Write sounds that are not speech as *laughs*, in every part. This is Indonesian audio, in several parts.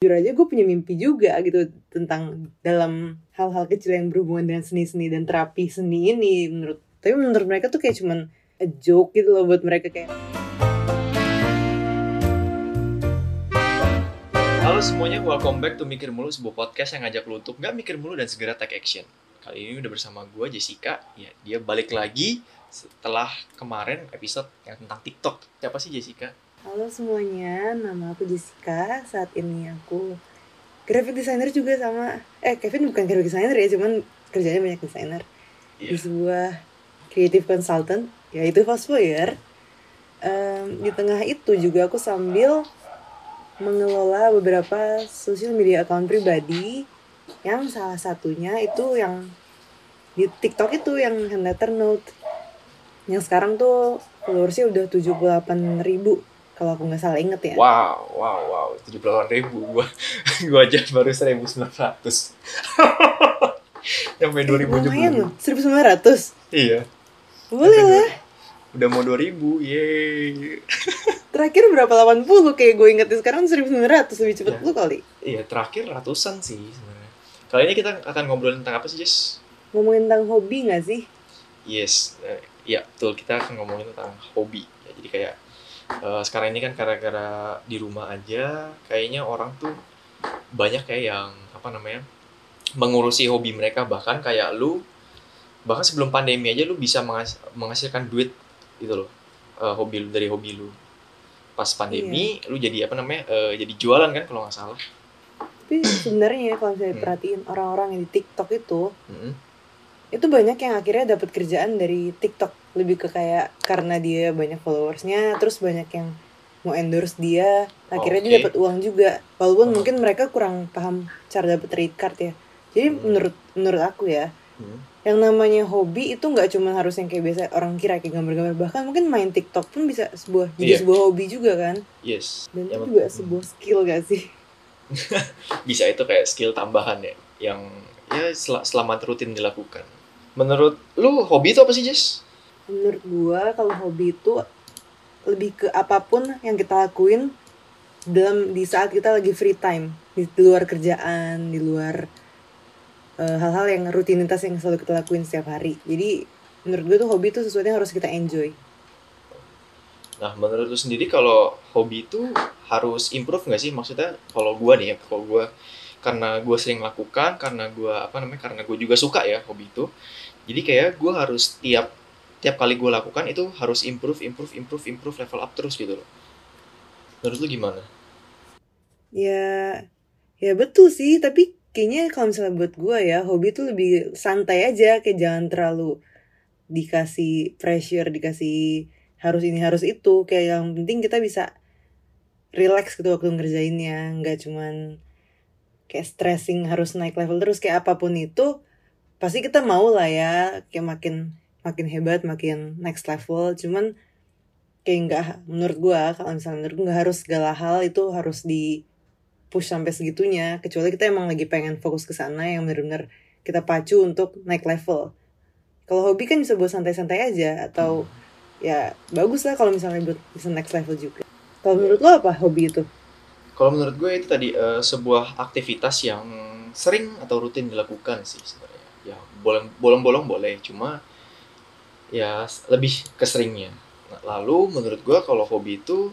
jujur aja gue punya mimpi juga gitu tentang dalam hal-hal kecil yang berhubungan dengan seni-seni dan terapi seni ini menurut tapi menurut mereka tuh kayak cuman a joke gitu loh buat mereka kayak Halo semuanya, welcome back to Mikir Mulu, sebuah podcast yang ngajak lu untuk nggak mikir mulu dan segera take action. Kali ini udah bersama gue, Jessica. Ya, dia balik lagi setelah kemarin episode yang tentang TikTok. Siapa sih Jessica? Halo semuanya nama aku Jessica. Saat ini aku graphic designer juga sama eh Kevin bukan graphic designer ya cuman kerjanya banyak designer. Di Iya. sebuah creative consultant yaitu Fosfoyer. Em, di tengah itu juga aku sambil mengelola beberapa social media account pribadi yang salah satunya itu yang di TikTok itu yang Handletter Note. Yang sekarang tuh followersnya udah 78.000 ribu kalau aku nggak salah inget ya Wow, wow, wow, 78 ribu. Gua, *laughs* gua aja baru 1900. *laughs* Sampai 2000 aja lumayan belum. loh 1900 Iya, boleh lah udah mau 2000, yeay. *laughs* terakhir berapa 80 kayak gue ingetin sekarang 1900 lebih cepet Ya. lu kali Iya, terakhir ratusan sih sebenarnya. Kali ini kita akan ngobrol tentang apa sih, Jess? ngomongin tentang hobi gak sih Yes, eh, iya betul kita akan ngomongin tentang hobi. Ya, jadi kayak eh, sekarang ini kan gara-gara di rumah aja, kayaknya orang tuh banyak kayak yang apa namanya mengurusi hobi mereka. Bahkan kayak lu bahkan sebelum pandemi aja lu bisa mengas- menghasilkan duit gitu loh eh, hobi lu dari hobi lu. Pas pandemi lu jadi apa namanya eh, jadi jualan kan kalau nggak salah. Tapi sebenarnya kalau misalnya Hmm. perhatiin orang-orang yang di TikTok itu Mm-mm. itu banyak yang akhirnya dapat kerjaan dari TikTok lebih ke kayak karena dia banyak followersnya terus banyak yang mau endorse dia akhirnya dia Oke. dapat uang juga walaupun Hmm. mungkin mereka kurang paham cara dapat trade card ya jadi Hmm. menurut menurut aku ya Hmm. yang namanya hobi itu nggak cuma harus yang kayak biasa orang kira kayak gambar-gambar bahkan mungkin main TikTok pun bisa sebuah jadi Iya. sebuah hobi juga kan yes dan Ya, itu juga hmm. sebuah skill gak sih *laughs* bisa itu kayak skill tambahan ya yang ya sel- selama rutin dilakukan. Menurut lu hobi itu apa sih Jess? Menurut gua kalau hobi itu lebih ke apa pun yang kita lakuin dalam di saat kita lagi free time di, luar kerjaan di luar eh, hal-hal yang rutinitas yang selalu kita lakuin setiap hari jadi menurut gua tuh hobi itu sesuatu yang harus kita enjoy Nah menurut lu sendiri kalau hobi itu harus improve nggak sih? Maksudnya kalau gua nih ya, kalau gua karena gua sering lakukan, karena gua apa namanya, karena gua juga suka ya hobi itu. Jadi kayak gua harus tiap tiap kali gua lakukan itu harus improve, improve, improve, improve, level up terus gitu loh. Menurut lu gimana? Ya, ya betul sih. Tapi kayaknya kalau misalnya buat gue ya, hobi tuh lebih santai aja. Kayak jangan terlalu dikasih pressure, dikasih harus ini harus itu. Kayak yang penting kita bisa relax gitu waktu ngerjainnya. Nggak cuman kayak stressing harus naik level terus. Kayak apa pun itu, pasti kita mau lah ya. Kayak makin makin hebat, makin next level. Cuman kayak nggak menurut gue kalau misalnya menurut gue nggak harus segala hal itu harus di push sampai segitunya. Kecuali kita emang lagi pengen fokus ke sana yang benar-benar kita pacu untuk naik level. Kalau hobi kan bisa buat santai-santai aja atau ya bagus lah kalau misalnya buat bisa next level juga. Kalau menurut lo apa hobi itu? Kalau menurut gue itu tadi eh, sebuah aktivitas yang sering atau rutin dilakukan sih sebenarnya. Ya bolong bolong-bolong boleh, cuma ya lebih ke seringnya. Nah, lalu menurut gue kalau hobi itu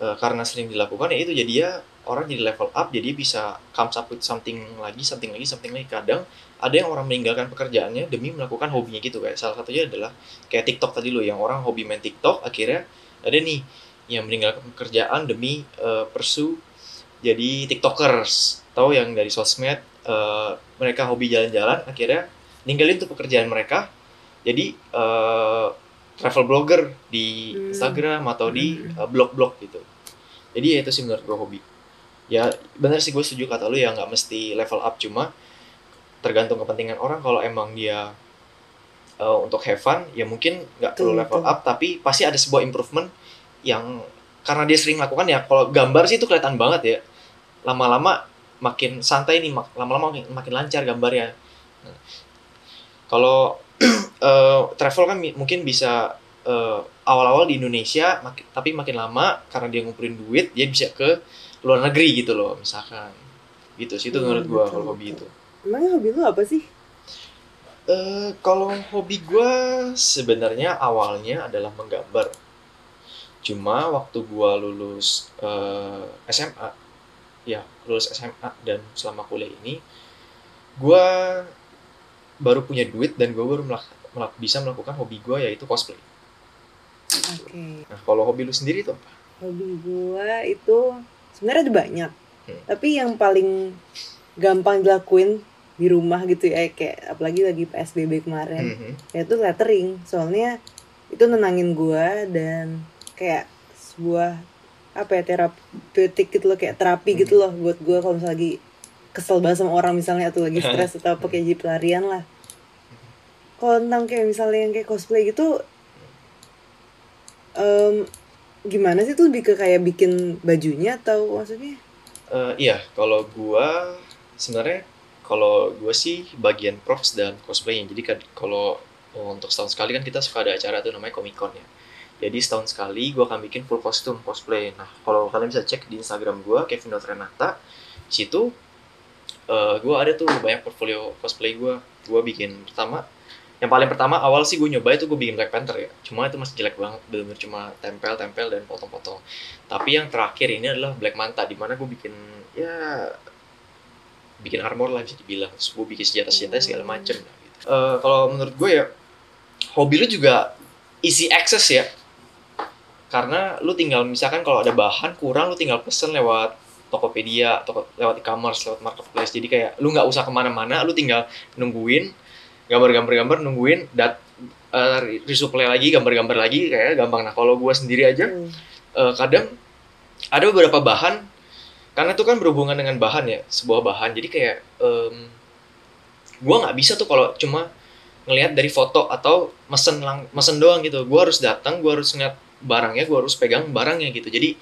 eh, karena sering dilakukan ya itu jadi ya orang jadi level up, jadi bisa comes up with something lagi, something lagi, something lagi. Kadang ada yang orang meninggalkan pekerjaannya demi melakukan hobinya gitu kayak salah satunya adalah kayak TikTok tadi loh yang orang hobi main TikTok akhirnya ada nih yang meninggalkan pekerjaan demi eh, pursue jadi tiktokers atau yang dari sosmed eh, mereka hobi jalan-jalan akhirnya ninggalin tuh pekerjaan mereka jadi eh, travel blogger di Hmm. Instagram atau di Hmm. eh, blog-blog gitu. Jadi ya itu sih menurut gue hobi. Ya benar sih gue setuju kata lu ya nggak mesti level up cuma tergantung kepentingan orang. Kalau emang dia eh, untuk have fun ya mungkin nggak perlu level up tapi pasti ada sebuah improvement yang karena dia sering lakukan ya kalau gambar sih itu kelihatan banget ya. Lama-lama makin santai nih mak- lama-lama makin, makin lancar gambarnya. Nah, kalau *coughs* eh, travel kan mungkin bisa eh, awal-awal di Indonesia mak- tapi makin lama karena dia ngumpulin duit dia bisa ke luar negeri gitu loh misalkan gitu sih itu Iya, menurut gue kalau hobi itu Emangnya hobi lu apa sih? Eh, kalau hobi gue sebenarnya awalnya adalah menggambar. Cuma waktu gue lulus eh, SMA, ya lulus SMA dan selama kuliah ini, gue baru punya duit dan gue baru melak- melak- bisa melakukan hobi gue yaitu cosplay. Oke. Nah kalau hobi lu sendiri itu apa? Hobi gua itu sebenarnya ada banyak. Hmm. Tapi yang paling gampang dilakuin di rumah gitu ya kayak apalagi lagi PSBB kemarin Mhm. yaitu lettering. Soalnya itu nenangin gua dan kayak sebuah apa ya terapeutik gitu loh kayak terapi gitu loh buat gua kalau misalnya lagi kesel banget sama orang misalnya atau lagi *laughs* stres atau apa kayak jadi pelarian lah. Kalau tentang kayak misalnya yang kayak cosplay gitu em, gimana sih tuh lebih ke kayak bikin bajunya atau maksudnya Eh, iya, kalau gua sebenarnya kalau gua sih bagian props dan cosplaynya. Jadi kan kalau oh, untuk setahun sekali kan kita suka ada acara tuh namanya Comic Con ya. Jadi setahun sekali gua akan bikin full kostum cosplay. Nah, kalau kalian bisa cek di Instagram gua Kevin Renata, situ eh, gua ada tuh banyak portfolio cosplay gua. Gua bikin pertama yang paling pertama awal sih gue nyoba itu gue bikin Black Panther ya cuma itu masih jelek banget bener-bener cuma tempel-tempel dan potong-potong tapi yang terakhir ini adalah Black Manta di mana gue bikin ya bikin armor lah bisa dibilang terus gue bikin senjata-senjata segala macem lah gitu. Eh, kalau menurut gue ya hobi lu juga easy access ya karena lu tinggal misalkan kalau ada bahan kurang lu tinggal pesen lewat Tokopedia atau lewat e-commerce lewat marketplace. Jadi kayak lu nggak usah ke mana-mana lu tinggal nungguin gambar-gambar-gambar nungguin dat uh, resupply lagi gambar-gambar lagi kayak gampang. Nah kalau gue sendiri aja Hmm. eh, kadang ada beberapa bahan karena itu kan berhubungan dengan bahan ya sebuah bahan. Jadi kayak em, gua nggak bisa tuh kalau cuma ngelihat dari foto atau mesen lang mesen doang gitu. Gua harus datang gua harus ngeliat barangnya gua harus pegang barangnya gitu. Jadi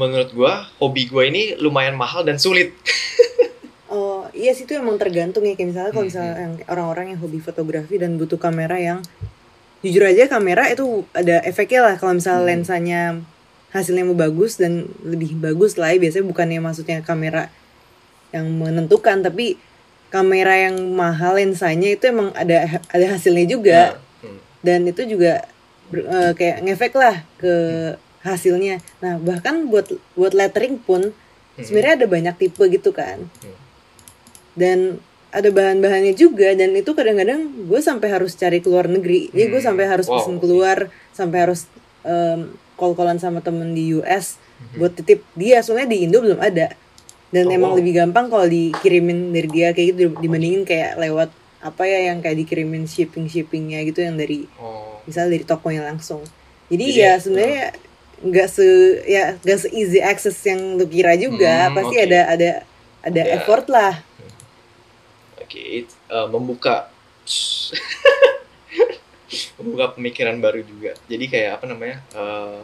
menurut gua hobi gua ini lumayan mahal dan sulit. *laughs* Oh iya sih itu emang tergantung ya. Kayak misalnya kalau Hmm, misalnya orang-orang yang hobi fotografi dan butuh kamera yang jujur aja kamera itu ada efeknya lah. Kalau misalnya Hmm. lensanya hasilnya mau bagus dan lebih bagus lah ya. Biasanya bukannya maksudnya kamera yang menentukan tapi kamera yang mahal lensanya itu emang ada ada hasilnya juga. Nah, hmm. dan itu juga eh, kayak ngefek lah ke hasilnya nah bahkan buat buat lettering pun Hmm. sebenarnya ada banyak tipe gitu kan Hmm. dan ada bahan-bahannya juga dan itu kadang-kadang gue sampai harus cari keluar negeri jadi gue Hmm, sampai harus wow. pesen keluar sampai harus em, call-callan sama temen di US Hmm. buat titip dia soalnya di Indo belum ada dan Oh, emang wow. lebih gampang kalau dikirimin dari dia kayak gitu dibandingin kayak lewat apa ya yang kayak dikirimin shipping shippingnya gitu yang dari oh misalnya dari tokonya langsung jadi, Jadi, ya uh, sebenarnya nggak se ya nggak se easy access yang lu kira juga Hmm, pasti oke. ada ada ada Ada- effort lah Oke, it- eh, membuka *laughs* membuka pemikiran baru juga. Jadi kayak apa namanya? eh,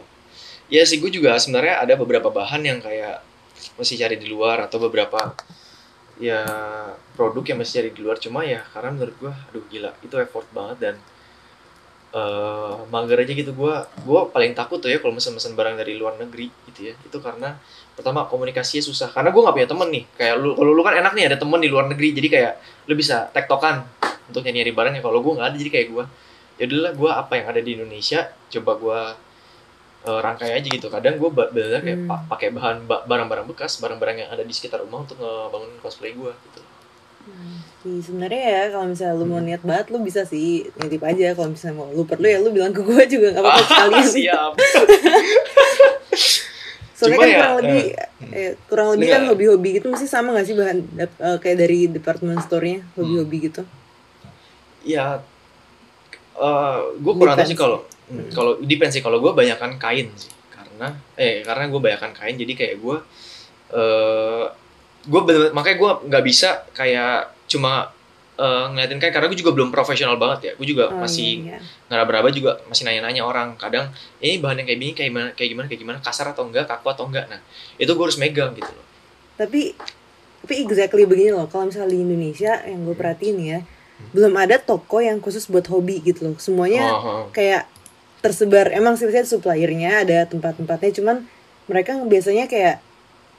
ya sih gue juga sebenarnya ada beberapa bahan yang kayak mesti cari di luar atau beberapa ya produk yang mesti cari di luar cuma ya karena menurut gue aduh gila itu effort banget dan eh mager aja gitu. Gue gue paling takut tuh ya kalau mesen-mesen barang dari luar negeri gitu ya. Itu karena pertama komunikasinya susah. Karena gue nggak punya temen nih. Kayak lu kalau lu kan enak nih ada temen di luar negeri. Jadi kayak lu bisa tektokan untuk nyari nyari barangnya. Kalau gue nggak ada jadi kayak gue ya udahlah gue apa yang ada di Indonesia coba gue eh, rangkai aja gitu. Kadang gue bener kayak Hmm. pa- pakai bahan ba- barang-barang bekas barang-barang yang ada di sekitar rumah untuk ngebangun cosplay gue gitu Sebenarnya ya kalau misalnya lu mau niat banget lu bisa sih nitip aja. Kalau misalnya mau lu perlu ya lu bilang ke gue juga nggak apa-apa sekalian. *laughs* Siap. *laughs* Soalnya Cuma kan ya, kurang lebih eh, eh, kurang lebih kan Enggak. hobi-hobi gitu mesti sama gak sih bahan eh, kayak dari department store-nya hobi-hobi gitu? Ya eh gue kurang tahu sih kalau hmm, kalau depends sih. Kalau gue banyakan kain sih. Karena eh karena gue banyakan kain jadi kayak gue eh gue makanya gue nggak bisa kayak cuma eh, ngeliatin kain karena gue juga belum profesional banget ya. Gue juga Oh, masih iya, iya. ngeraba-raba juga masih nanya-nanya orang. Kadang ini bahan yang kayak gini kayak gimana kayak gimana kayak gimana? Kasar atau enggak? Kaku atau enggak? Nah itu gue harus megang gitu loh. Tapi tapi exactly begini loh. Kalau misalnya di Indonesia yang gue perhatiin ya belum ada toko yang khusus buat hobi gitu loh. Semuanya Oh, oh. kayak tersebar. Emang sih biasanya suppliernya ada tempat-tempatnya. Cuman mereka biasanya kayak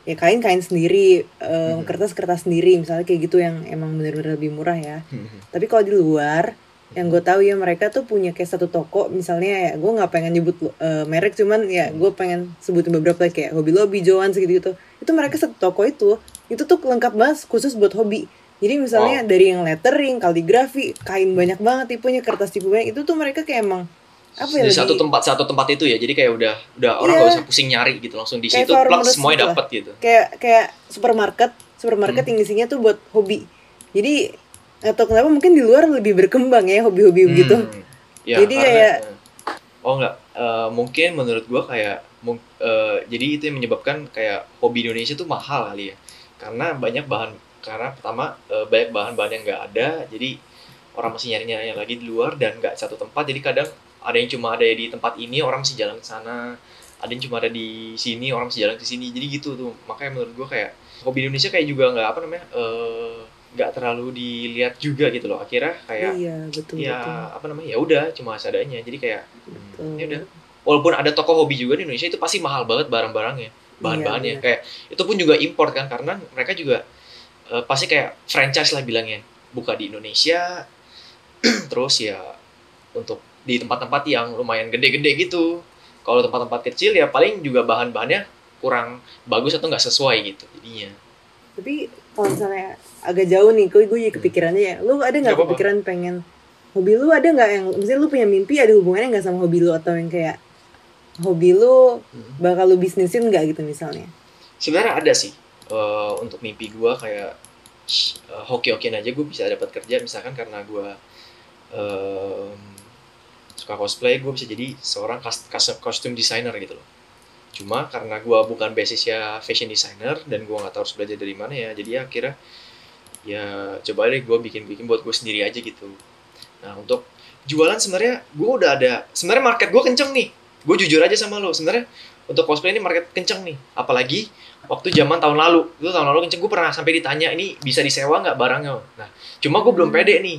ya kain kain sendiri Hmm. kertas kertas sendiri misalnya kayak gitu yang emang bener-bener lebih murah ya. Mhm. tapi kalau di luar yang gue tahu ya mereka tuh punya kayak satu toko misalnya ya gue nggak pengen nyebut eh, merek cuman ya gue pengen sebutin beberapa kayak Hobby Lobby, Joan segitu gitu itu mereka satu toko itu itu tuh lengkap banget khusus buat hobi. Jadi misalnya dari yang lettering, kaligrafi, kain banyak banget tipenya, kertas tipe banyak itu tuh mereka kayak emang apa ya di satu tempat satu tempat itu ya jadi kayak udah udah orang Iya. gak usah pusing nyari gitu langsung di Kayak situ plug semuanya gitu dapat gitu kayak kayak supermarket supermarket Hmm. yang isinya tuh buat hobi jadi atau kenapa mungkin di luar lebih berkembang ya hobi-hobi begitu Hmm. Ya, Jadi karena- kayak- oh enggak Eh, mungkin menurut gua kayak eh, jadi itu yang menyebabkan kayak hobi Indonesia tuh mahal kali ya karena banyak bahan karena pertama eh, banyak bahan-bahan yang nggak ada jadi orang masih nyari-nyari lagi di luar dan nggak satu tempat jadi kadang ada yang cuma ada di tempat ini orang masih jalan ke sana. Ada yang cuma ada di sini orang masih jalan ke sini. Jadi gitu tuh. Makanya menurut gua kayak hobi Indonesia kayak juga nggak apa namanya eh, nggak terlalu dilihat juga gitu loh. Akhirnya kayak iya betul ya betul. apa namanya ya udah cuma seadanya jadi kayak Betul. ya udah. Walaupun ada toko hobi juga di Indonesia itu pasti mahal banget barang-barangnya bahan-bahannya. Iya, kayak itu pun juga import kan karena mereka juga eh, pasti kayak franchise lah bilangnya. Buka di Indonesia *clears throat* terus ya untuk di tempat-tempat yang lumayan gede-gede gitu. Kalau tempat-tempat kecil ya paling juga bahan-bahannya kurang bagus atau nggak sesuai gitu jadinya. Tapi kalau misalnya agak jauh nih gue gue jadi kepikirannya ya lu ada nggak kepikiran pengen hobi lu ada nggak yang misalnya lu punya mimpi ada hubungannya nggak sama hobi lu atau yang kayak hobi lu Hmm. bakal lu bisnisin nggak gitu misalnya? Sebenarnya ada sih eh, untuk mimpi gua kayak uh, hoki-hokian aja gue bisa dapat kerja misalkan karena gua em, suka cosplay gue bisa jadi seorang costume designer gitu loh. Cuma karena gua bukan basisnya fashion designer dan gua nggak tahu harus belajar dari mana ya jadi akhirnya ya coba deh gue bikin-bikin buat gue sendiri aja gitu. Nah untuk jualan sebenarnya gue udah ada sebenarnya market gue kenceng nih. Gue jujur aja sama lo sebenarnya untuk cosplay ini market kenceng nih. Apalagi waktu zaman tahun lalu. Itu tahun lalu kenceng gue pernah sampai ditanya ini bisa disewa nggak barangnya? Nah cuma gue belum Hmm. pede nih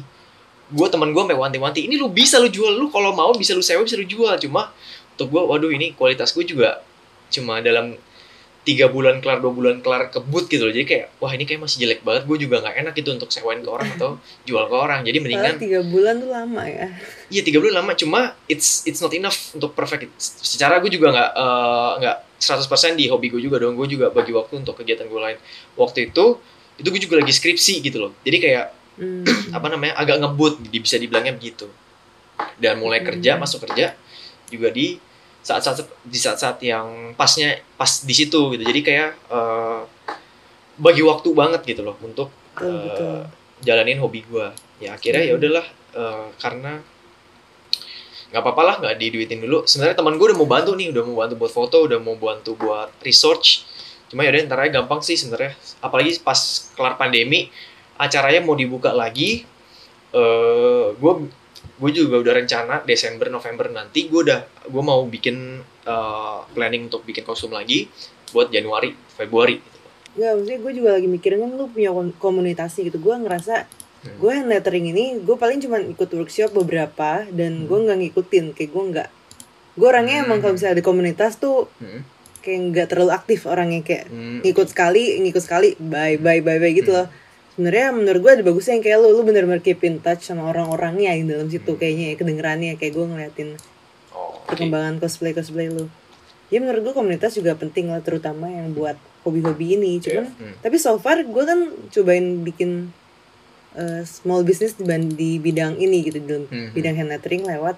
gue teman gue sampai wanti-wanti ini lu bisa lu jual lu kalau mau bisa lu sewa bisa lu jual cuma untuk gue waduh ini kualitas gue juga cuma dalam tiga bulan kelar dua bulan kelar kebut gitu loh jadi kayak wah ini kayak masih jelek banget gue juga nggak enak gitu untuk sewain ke orang atau jual ke orang jadi mendingan tiga bulan tuh lama ya Iya tiga bulan lama cuma it's it's not enough untuk perfect. Secara gue juga nggak eh, nggak 100% di hobi gue juga dong. Gue juga bagi waktu untuk kegiatan gue lain. Waktu itu itu gue juga lagi skripsi gitu loh. Jadi kayak Hmm. apa namanya agak ngebut bisa dibilangnya begitu. Dan mulai kerja Hmm. masuk kerja juga di saat-saat di saat-saat yang pasnya pas di situ gitu. Jadi kayak eh, bagi waktu banget gitu loh untuk betul jalanin hobi gue ya akhirnya ya Hmm. udahlah eh, karena nggak apa-apa lah nggak diduitin dulu sebenarnya teman gue udah mau bantu nih udah mau bantu buat foto udah mau bantu buat research cuma ya udah ntar aja gampang sih sebenarnya apalagi pas kelar pandemi acaranya mau dibuka lagi eh gue gue juga udah rencana Desember November nanti gue udah gue mau bikin eh, planning untuk bikin kostum lagi buat Januari Februari gitu. Enggak, maksudnya gue juga lagi mikirin kan lu punya kom- komunikasi gitu. Gue ngerasa Hmm. gue hand lettering ini gue paling cuma ikut workshop beberapa dan gue nggak ngikutin kayak gue nggak gue orangnya Hmm. emang kalau misalnya di komunitas tuh Hmm. kayak nggak terlalu aktif orangnya kayak Hmm. ngikut sekali ngikut sekali bye bye bye bye gitu Hmm. loh sebenarnya menurut gue ada bagusnya yang kayak lu lu bener-bener keep in touch sama orang-orangnya di dalam situ Hmm. kayaknya ya kedengerannya kayak gue ngeliatin Oh, oke. perkembangan cosplay cosplay lu ya menurut gue komunitas juga penting lah terutama yang buat hobi-hobi ini cuman Hmm. tapi so far gue kan cobain bikin uh, small business di, di bidang ini gitu di Hmm. bidang hand lettering lewat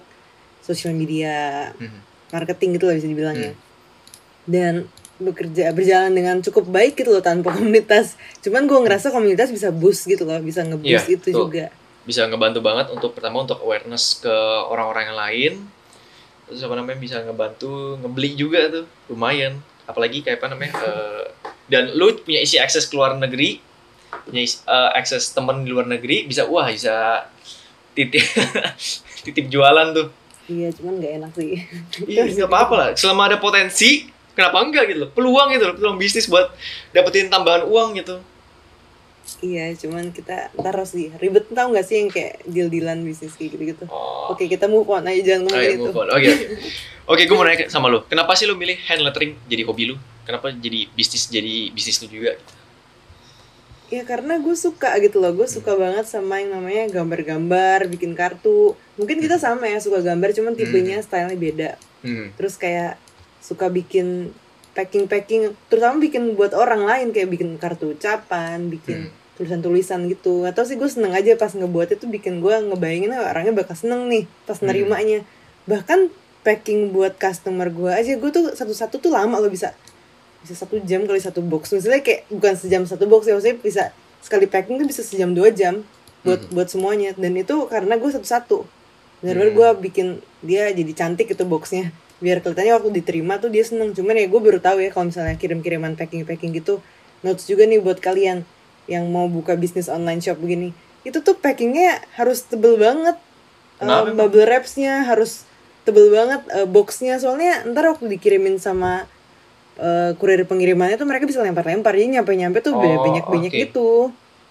sosial media Hmm. marketing gitu lah bisa dibilang ya dan bekerja berjalan dengan cukup baik gitu loh tanpa *laughs* komunitas. Cuman gue ngerasa komunitas bisa boost gitu loh bisa ngeboost Iya, itu betul. juga. Bisa ngebantu banget untuk pertama untuk awareness ke orang-orang yang lain. Terus apa namanya bisa ngebantu ngebeli juga tuh lumayan. Apalagi kayak apa namanya eh, dan lu punya isi akses ke luar negeri punya isi- eh, akses temen di luar negeri bisa wah bisa titip *laughs* titip jualan tuh. Iya cuman nggak enak sih. Iya nggak apa-apa lah. Selama ada potensi kenapa enggak gitu loh? Peluang gitu loh peluang bisnis buat dapetin tambahan uang gitu. Iya cuman kita ntar harus di ribet tau gak sih yang kayak deal dealan bisnis kayak gitu gitu oh. Oke kita move on aja jangan ngomongin itu. Oke, oke. Oke, gue mau nanya sama lu. Kenapa sih lu milih hand lettering jadi hobi lu? kenapa jadi bisnis jadi bisnis lu juga? Ya karena gue suka gitu loh. Gue suka banget sama yang namanya gambar-gambar bikin kartu. Mungkin kita sama ya suka gambar cuman tipenya stylenya beda. Hmm. terus kayak suka bikin packing packing terutama bikin buat orang lain kayak bikin kartu ucapan bikin Hmm. tulisan-tulisan gitu atau sih gue seneng aja pas ngebuat itu bikin gue ngebayangin "Ah, orangnya bakal seneng nih pas Hmm. nerimanya bahkan packing buat customer gue aja gue tuh satu-satu tuh lama lo bisa bisa satu jam kali satu box misalnya kayak bukan sejam satu box ya maksudnya bisa sekali packing tuh bisa sejam dua jam buat Mhm. buat semuanya dan itu karena gue satu-satu benar-benar Hmm. gue bikin dia jadi cantik itu boxnya biar kelihatannya waktu diterima tuh dia seneng. Cuman ya gue baru tahu ya kalau misalnya kirim-kiriman packing-packing gitu notes juga nih buat kalian yang mau buka bisnis online shop begini. Itu tuh packingnya harus tebel banget. Kenapa Um, emang? bubble wrapsnya harus tebel banget uh, boxnya. Soalnya ntar waktu dikirimin sama uh, kurir pengirimannya tuh mereka bisa lempar-lempar. Jadi nyampe-nyampe tuh Oh, banyak-banyak oke. gitu.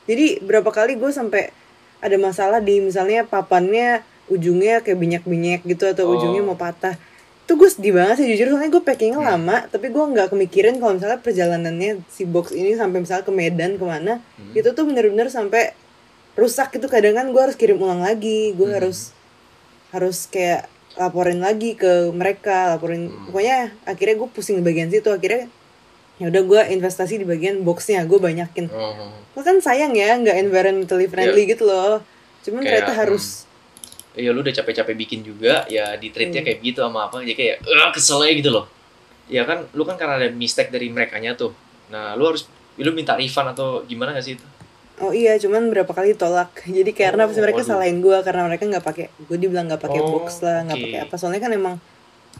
Jadi berapa kali gue sampai ada masalah di misalnya papannya ujungnya kayak banyak-banyak gitu atau Oh. ujungnya mau patah itu gue sedih banget sih jujur soalnya gue packingnya Hmm. lama tapi gue nggak kemikirin kalau misalnya perjalanannya si box ini sampai misalnya ke Medan ke mana Hmm. itu tuh bener-bener sampai rusak gitu kadang kan gue harus kirim ulang lagi gue Hmm. harus harus kayak laporin lagi ke mereka laporin Hmm. pokoknya akhirnya gue pusing di bagian situ akhirnya ya udah gue investasi di bagian boxnya gue banyakin Oh. Lo kan sayang ya nggak environmentally friendly gitu loh cuman Kayak, ternyata harus ya lu udah capek-capek bikin juga ya di treatnya Hmm. kayak gitu sama apa jadi kayak "Ah, kesel aja gitu loh ya kan lu kan karena ada mistake dari mereka tuh nah lu harus lu minta refund atau gimana gak sih itu oh iya cuman berapa kali tolak *laughs* jadi karena Oh, pasti mereka waduh. salahin gue karena mereka nggak pakai gue dibilang nggak pakai Oh, box lah nggak oke. pakai apa soalnya kan emang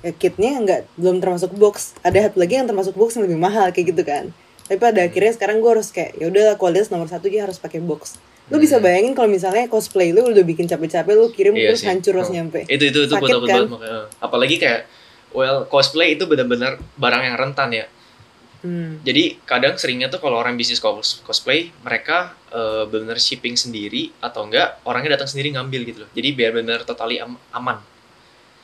ya, kitnya nggak belum termasuk box ada satu lagi yang termasuk box yang lebih mahal kayak gitu kan tapi pada Hmm. akhirnya sekarang gue harus kayak ya udahlah kualitas nomor satu dia harus pakai box lu bisa bayangin kalau misalnya cosplay lu udah bikin capek-capek lu kirim Iya terus sih. hancur harus Oh. nyampe itu itu itu Sakit kan? banget apalagi kayak well cosplay itu benar-benar barang yang rentan ya hmm. jadi kadang seringnya tuh kalau orang bisnis cos- cosplay mereka eh, benar shipping sendiri atau enggak orangnya datang sendiri ngambil gitu loh jadi biar benar totally am- aman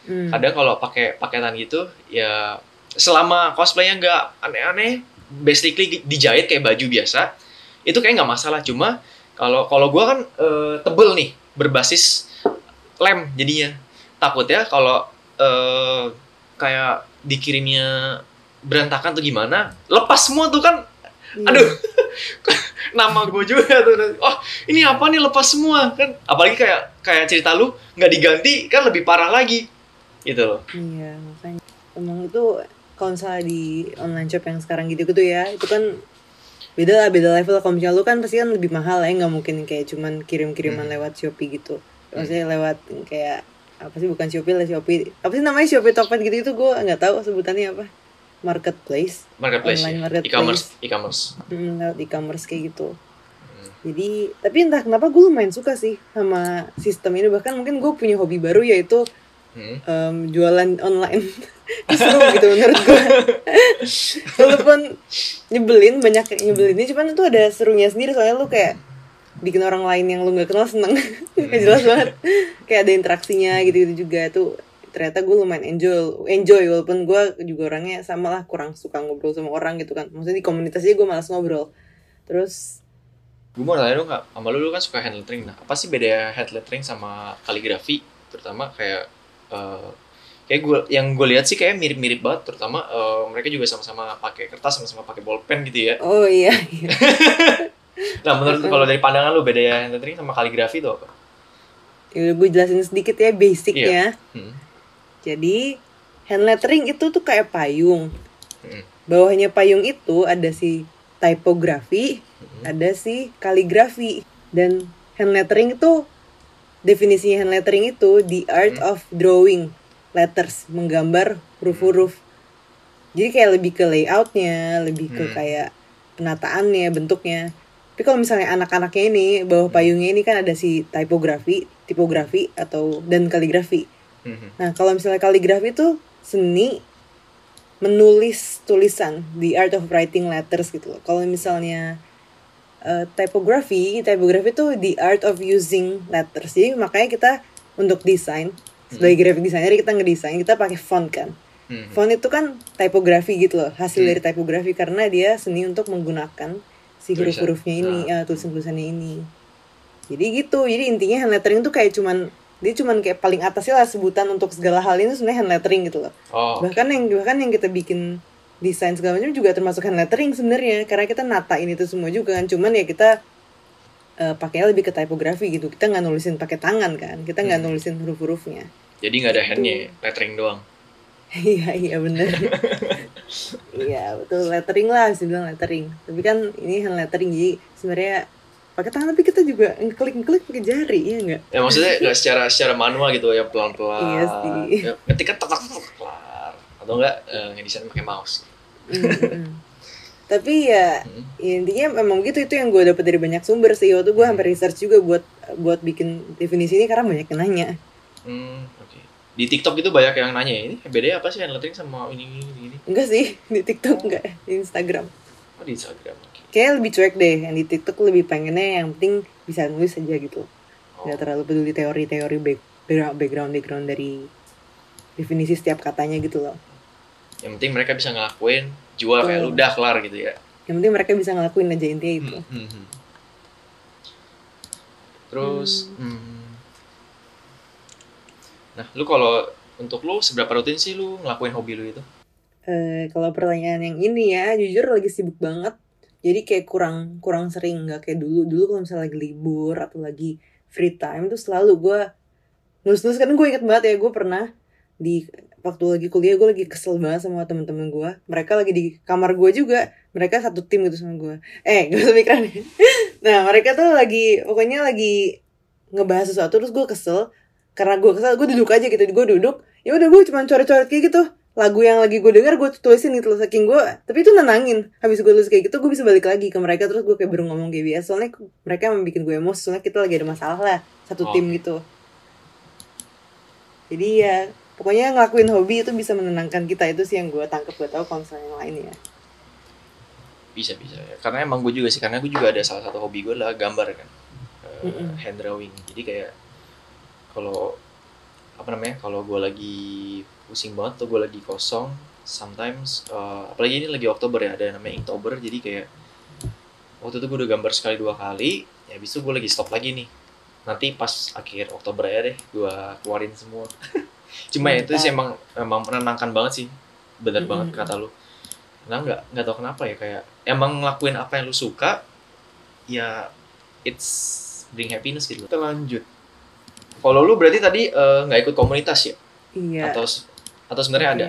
Hmm. kadang kalau pakai paketan gitu ya selama cosplaynya nggak aneh-aneh basically dijahit kayak baju biasa itu kayak nggak masalah cuma kalau kalau gua kan eh, tebel nih berbasis lem jadinya. Takutnya kalau eh, kayak dikirimnya berantakan tuh gimana lepas semua tuh kan Iya. aduh *laughs* nama gue juga tuh. Oh ini apa nih lepas semua kan. Apalagi kayak kayak cerita lu nggak diganti kan lebih parah lagi gitu loh. Iya, makanya. Emang itu kalau misalnya di online shop yang sekarang gitu gitu ya, itu kan beda lah beda level. Kalau misalnya lu kan pasti kan lebih mahal ya, nggak mungkin kayak cuman kirim-kiriman Hmm. lewat Shopee gitu. Maksudnya lewat kayak apa sih bukan Shopee lah Shopee. Apa sih namanya Shopee Tokped gitu itu gue nggak tahu sebutannya apa. Marketplace, marketplace Online ya. marketplace. e-commerce e-commerce hmm, lewat e-commerce kayak gitu. Hmm. Jadi tapi entah kenapa gue lumayan suka sih sama sistem ini. Bahkan mungkin gue punya hobi baru yaitu Hmm. em, jualan online. Itu *laughs* seru gitu menurut gue *laughs* walaupun nyebelin banyak yang nyebelinnya cuman itu ada serunya sendiri. Soalnya lu kayak bikin orang lain yang lu nggak kenal seneng. *laughs* Kayak jelas banget. Kayak ada interaksinya gitu gitu juga. Tuh ternyata gue lumayan enjoy enjoy. Walaupun gue juga orangnya sama lah kurang suka ngobrol sama orang gitu kan. Maksudnya di komunitasnya gue malas ngobrol. Terus gue mau nanya dong kak. Sama lu, lu kan suka hand lettering. Nah apa sih beda hand lettering sama kaligrafi? Terutama kayak eh, kayak gue yang gue lihat sih kayak mirip-mirip banget terutama eh, mereka juga sama-sama pakai kertas sama-sama pakai bolpen gitu ya oh iya, iya. *laughs* nah menurut lu, kalau dari pandangan lu beda hand lettering sama kaligrafi itu apa Ya, gue jelasin sedikit ya basicnya hmm. Jadi hand lettering itu tuh kayak payung. Hmm. Bawahnya payung itu ada si typography, Hmm. ada si kaligrafi. Dan hand lettering itu definisinya hand lettering itu the art Hmm. of drawing letters, menggambar huruf-huruf. Jadi kayak lebih ke layoutnya, lebih ke Hmm. kayak penataannya, bentuknya. Tapi kalau misalnya anak-anaknya ini bawah payungnya ini kan ada si typography, tipografi atau dan kaligrafi. Hmm. Nah, kalau misalnya kaligrafi itu seni menulis tulisan, the art of writing letters gitu loh. Kalau misalnya uh, typography, typography itu the art of using letters. Jadi makanya kita untuk desain sebagai graphic designer kita ngedesain kita pakai font kan. Hmm. Font itu kan typography gitu loh, hasil Hmm. dari typography karena dia seni untuk menggunakan si huruf-hurufnya ini, Ah. ya tulisan-tulisannya ini. Jadi gitu, jadi intinya hand lettering tuh kayak cuman dia cuman kayak paling atasnya lah sebutan untuk segala hal ini sebenarnya hand lettering gitu loh. Oh, Bahkan yang bahkan yang kita bikin desain segala macam juga termasuk hand lettering sebenarnya karena kita natain itu semua juga kan. Cuman ya kita eh, pakainya lebih ke typography gitu. Kita nggak nulisin pakai tangan kan. Kita nggak Hmm. nulisin huruf-hurufnya. jadi nggak ada Gitu. handnya, ya, lettering doang. *laughs* Iya iya bener *laughs* Iya betul lettering lah bisa bilang lettering Tapi kan ini hand lettering jadi sebenarnya pakai tangan tapi kita juga ngeklik ngeklik pakai jari ya enggak Ya maksudnya nggak secara secara manual gitu ya pelan-pelan. Iya sih. Ya, ketika kelar. Atau enggak eh, ngedesain pakai mouse. Tapi ya, Hmm. ya intinya memang gitu itu yang gue dapet dari banyak sumber sih Waktu gue hampir research juga buat buat bikin definisi ini karena banyak yang nanya Hmm, oke. Di TikTok itu banyak yang nanya ini bedanya apa sih lettering sama ini ini ini. Enggak sih *laughs* di TikTok enggak di Instagram Oh di Instagram. Oke. Kayaknya lebih cuek deh yang di TikTok lebih pengennya yang penting bisa nulis aja gitu Oh. nggak terlalu peduli teori-teori back- background background dari definisi setiap katanya gitu loh Yang penting mereka bisa ngelakuin jual kayak Betul. ludah kelar gitu ya. yang penting mereka bisa ngelakuin aja intinya itu Hmm, hmm, hmm. Terus, hmm. nah lu kalau untuk lu seberapa rutin sih lu ngelakuin hobi lu itu? Eh, kalau pertanyaan yang ini ya jujur lagi sibuk banget jadi kayak kurang kurang sering nggak kayak dulu dulu kalau misalnya lagi libur atau lagi free time tuh selalu gue nulis nulis kan gue inget banget ya gue pernah di waktu lagi kuliah gue lagi kesel banget sama temen-temen gue mereka lagi di kamar gue juga. Mereka satu tim gitu sama gue eh gak usah pikiran. *laughs* Nah mereka tuh lagi pokoknya lagi ngebahas sesuatu terus gue kesel. Karena gue kesel gue duduk aja gitu. Gue duduk ya udah gue cuma coret-coret kayak gitu. Lagu yang lagi gue denger gue tulisin gitu loh saking gue tapi itu nenangin. Habis gue tulis kayak gitu gue bisa balik lagi ke mereka. Terus gue kayak baru ngomong kayak biasa. Soalnya mereka emang bikin gue emosi. Soalnya kita lagi ada masalah lah satu Oh. tim gitu. Jadi ya pokoknya ngelakuin hobi itu bisa menenangkan kita itu sih yang gue tangkap gue tahu kalau misalnya yang lain ya Bisa bisa ya. Karena emang gue juga sih, karena gue juga ada salah satu hobi gue adalah gambar kan, Mm-mm. hand drawing. Jadi kayak kalau apa namanya, kalau gue lagi pusing banget atau gue lagi kosong, sometimes eh, apalagi ini lagi Oktober ya, ada namanya Inktober. Jadi kayak waktu itu gue udah gambar sekali dua kali, ya habis itu gue lagi stop lagi nih. Nanti pas akhir Oktober ya deh, gue keluarin semua. *laughs* Cuma ya itu sih emang emang menenangkan banget sih, bener Mm-mm. banget kata lu. Karena nggak nggak tahu kenapa ya kayak emang ngelakuin apa yang lu suka ya it's bring happiness gitu. Kita lanjut. Kalau lu berarti tadi eh, nggak ikut komunitas ya? Iya. Atau atau sebenarnya ada?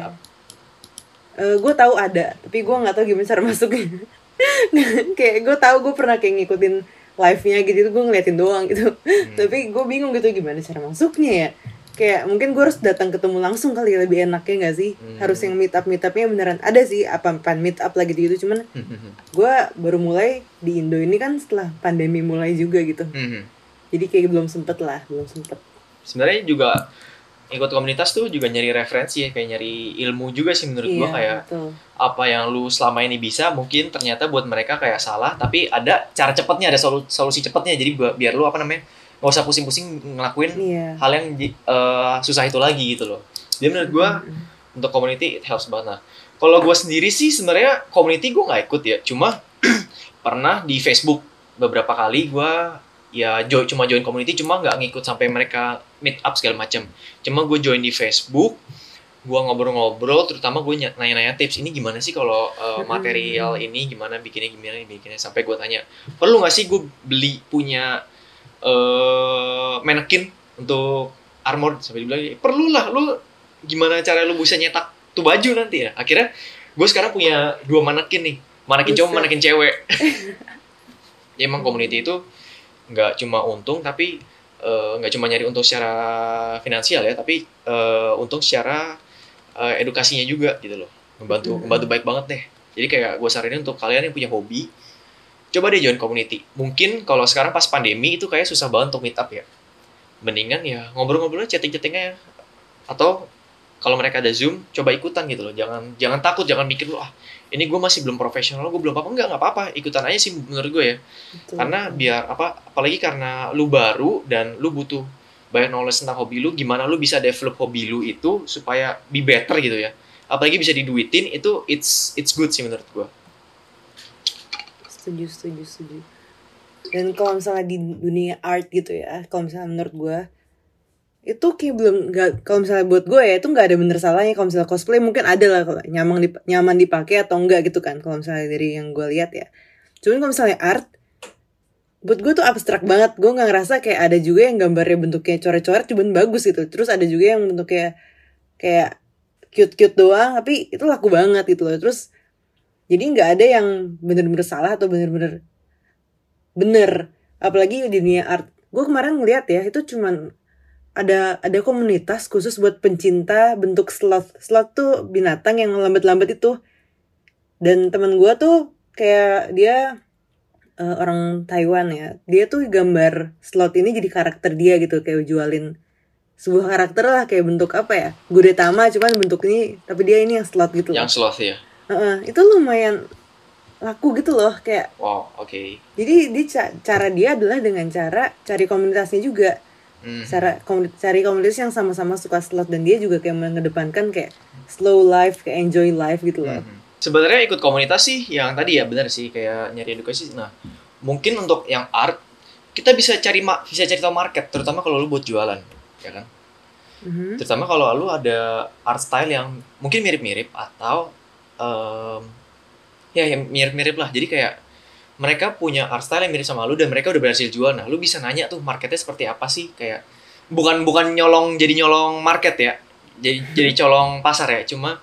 Gue tahu ada tapi gue nggak tahu gimana cara *laughs* masuknya. Kayak gue tahu gue pernah kayak ngikutin live nya gitu gue ngeliatin doang gitu. Hmm. tapi gue bingung gitu gimana cara masuknya ya kayak mungkin gue harus datang ketemu langsung kali ya, lebih enaknya nggak sih? Hmm. harus yang meet up meet upnya beneran ada sih apa pan meet up lagi gitu cuman *laughs* gue baru mulai di Indo ini kan setelah pandemi mulai juga gitu. Hmm. jadi kayak belum sempet lah belum sempet. Sebenarnya juga ikut komunitas tuh juga nyari referensi ya kayak nyari ilmu juga sih menurut gua iya kayak betul. apa yang lu selama ini bisa mungkin ternyata buat mereka kayak salah tapi ada cara cepatnya ada solu- solusi cepatnya. Jadi biar lu apa namanya nggak usah pusing-pusing ngelakuin iya hal yang eh, susah itu lagi gitu loh. Jadi menurut gue Mm-mm. untuk community it helps banget. Nah, kalau gue sendiri sih sebenarnya community gue nggak ikut ya. Cuma *clears throat* pernah di Facebook beberapa kali gue ya join cuma join community cuma nggak ngikut sampai mereka meet up segala macam. Cuma gue join di Facebook gue ngobrol-ngobrol terutama gue nanya-nanya tips ini gimana sih kalau uh, material ini gimana bikinnya gimana bikinnya sampai gue tanya perlu nggak sih gue beli punya eh manekin untuk armor sampai dibilang perlu lah lu gimana cara lu bisa nyetak tuh baju nanti ya? Akhirnya gue sekarang punya dua manekin nih manekin cowok manekin cewek. *laughs* Ya, emang community itu nggak cuma untung tapi eh, nggak cuma nyari untung secara finansial ya tapi eh, untung secara eh, edukasinya juga gitu loh. Membantu membantu baik banget deh. Jadi kayak gue saranin untuk kalian yang punya hobi coba deh join community. Mungkin kalau sekarang pas pandemi itu kayak susah banget untuk meet up ya. Mendingan ya ngobrol-ngobrol aja chatting-chatting aja. Atau kalau mereka ada zoom coba ikutan gitu loh. Jangan jangan takut jangan mikir lu ah ini gue masih belum profesional gue belum apa enggak nggak apa-apa. Ikutan aja sih menurut gue ya. Betul. karena biar apa apalagi karena lu baru dan lu butuh banyak knowledge tentang hobi lu gimana lu bisa develop hobi lu itu supaya be better gitu ya. Apalagi bisa diduitin itu it's it's good sih menurut gue setuju setuju setuju. Dan kalau misalnya di dunia art gitu ya kalau misalnya menurut gue itu kayak belum nggak kalau misalnya buat gue ya itu nggak ada bener salahnya. Kalau misalnya cosplay mungkin ada lah kalau nyaman dip, nyaman dipakai atau enggak gitu kan kalau misalnya dari yang gue lihat ya. Cuman kalau misalnya art buat gue tuh abstrak banget. Gue nggak ngerasa kayak ada juga yang gambarnya bentuknya coret-coret cuman bagus gitu. Terus ada juga yang bentuknya kayak cute-cute doang tapi itu laku banget gitu loh. Terus jadi nggak ada yang bener-bener salah atau bener-bener bener. Apalagi di dunia art. Gue kemarin ngeliat ya itu cuman ada ada komunitas khusus buat pencinta bentuk sloth. Sloth tuh binatang yang lambat-lambat itu. Dan teman gue tuh kayak dia uh, orang Taiwan ya. Dia tuh gambar sloth ini jadi karakter dia gitu kayak jualin sebuah karakter lah kayak bentuk apa ya Gudetama cuman bentuk ini tapi dia ini yang sloth gitu yang sloth ya uh itu lumayan laku gitu loh kayak wow oke okay. jadi di cara dia adalah dengan cara cari komunitasnya juga hmm. cara komunitas cari komunitas yang sama-sama suka slot dan dia juga kayak mengedepankan kayak slow life kayak enjoy life gitu loh hmm. sebenarnya ikut komunitas sih yang tadi ya benar sih kayak nyari edukasi nah mungkin untuk yang art kita bisa cari bisa cari tahu market terutama kalau lu buat jualan ya kan mm-hmm. terutama kalau lu ada art style yang mungkin mirip-mirip atau um, ya yang mirip-mirip lah. Jadi kayak mereka punya art style yang mirip sama lu dan mereka udah berhasil jual. Nah lu bisa nanya tuh marketnya seperti apa sih? Kayak bukan bukan nyolong jadi nyolong market ya. Jadi jadi colong pasar ya. Cuma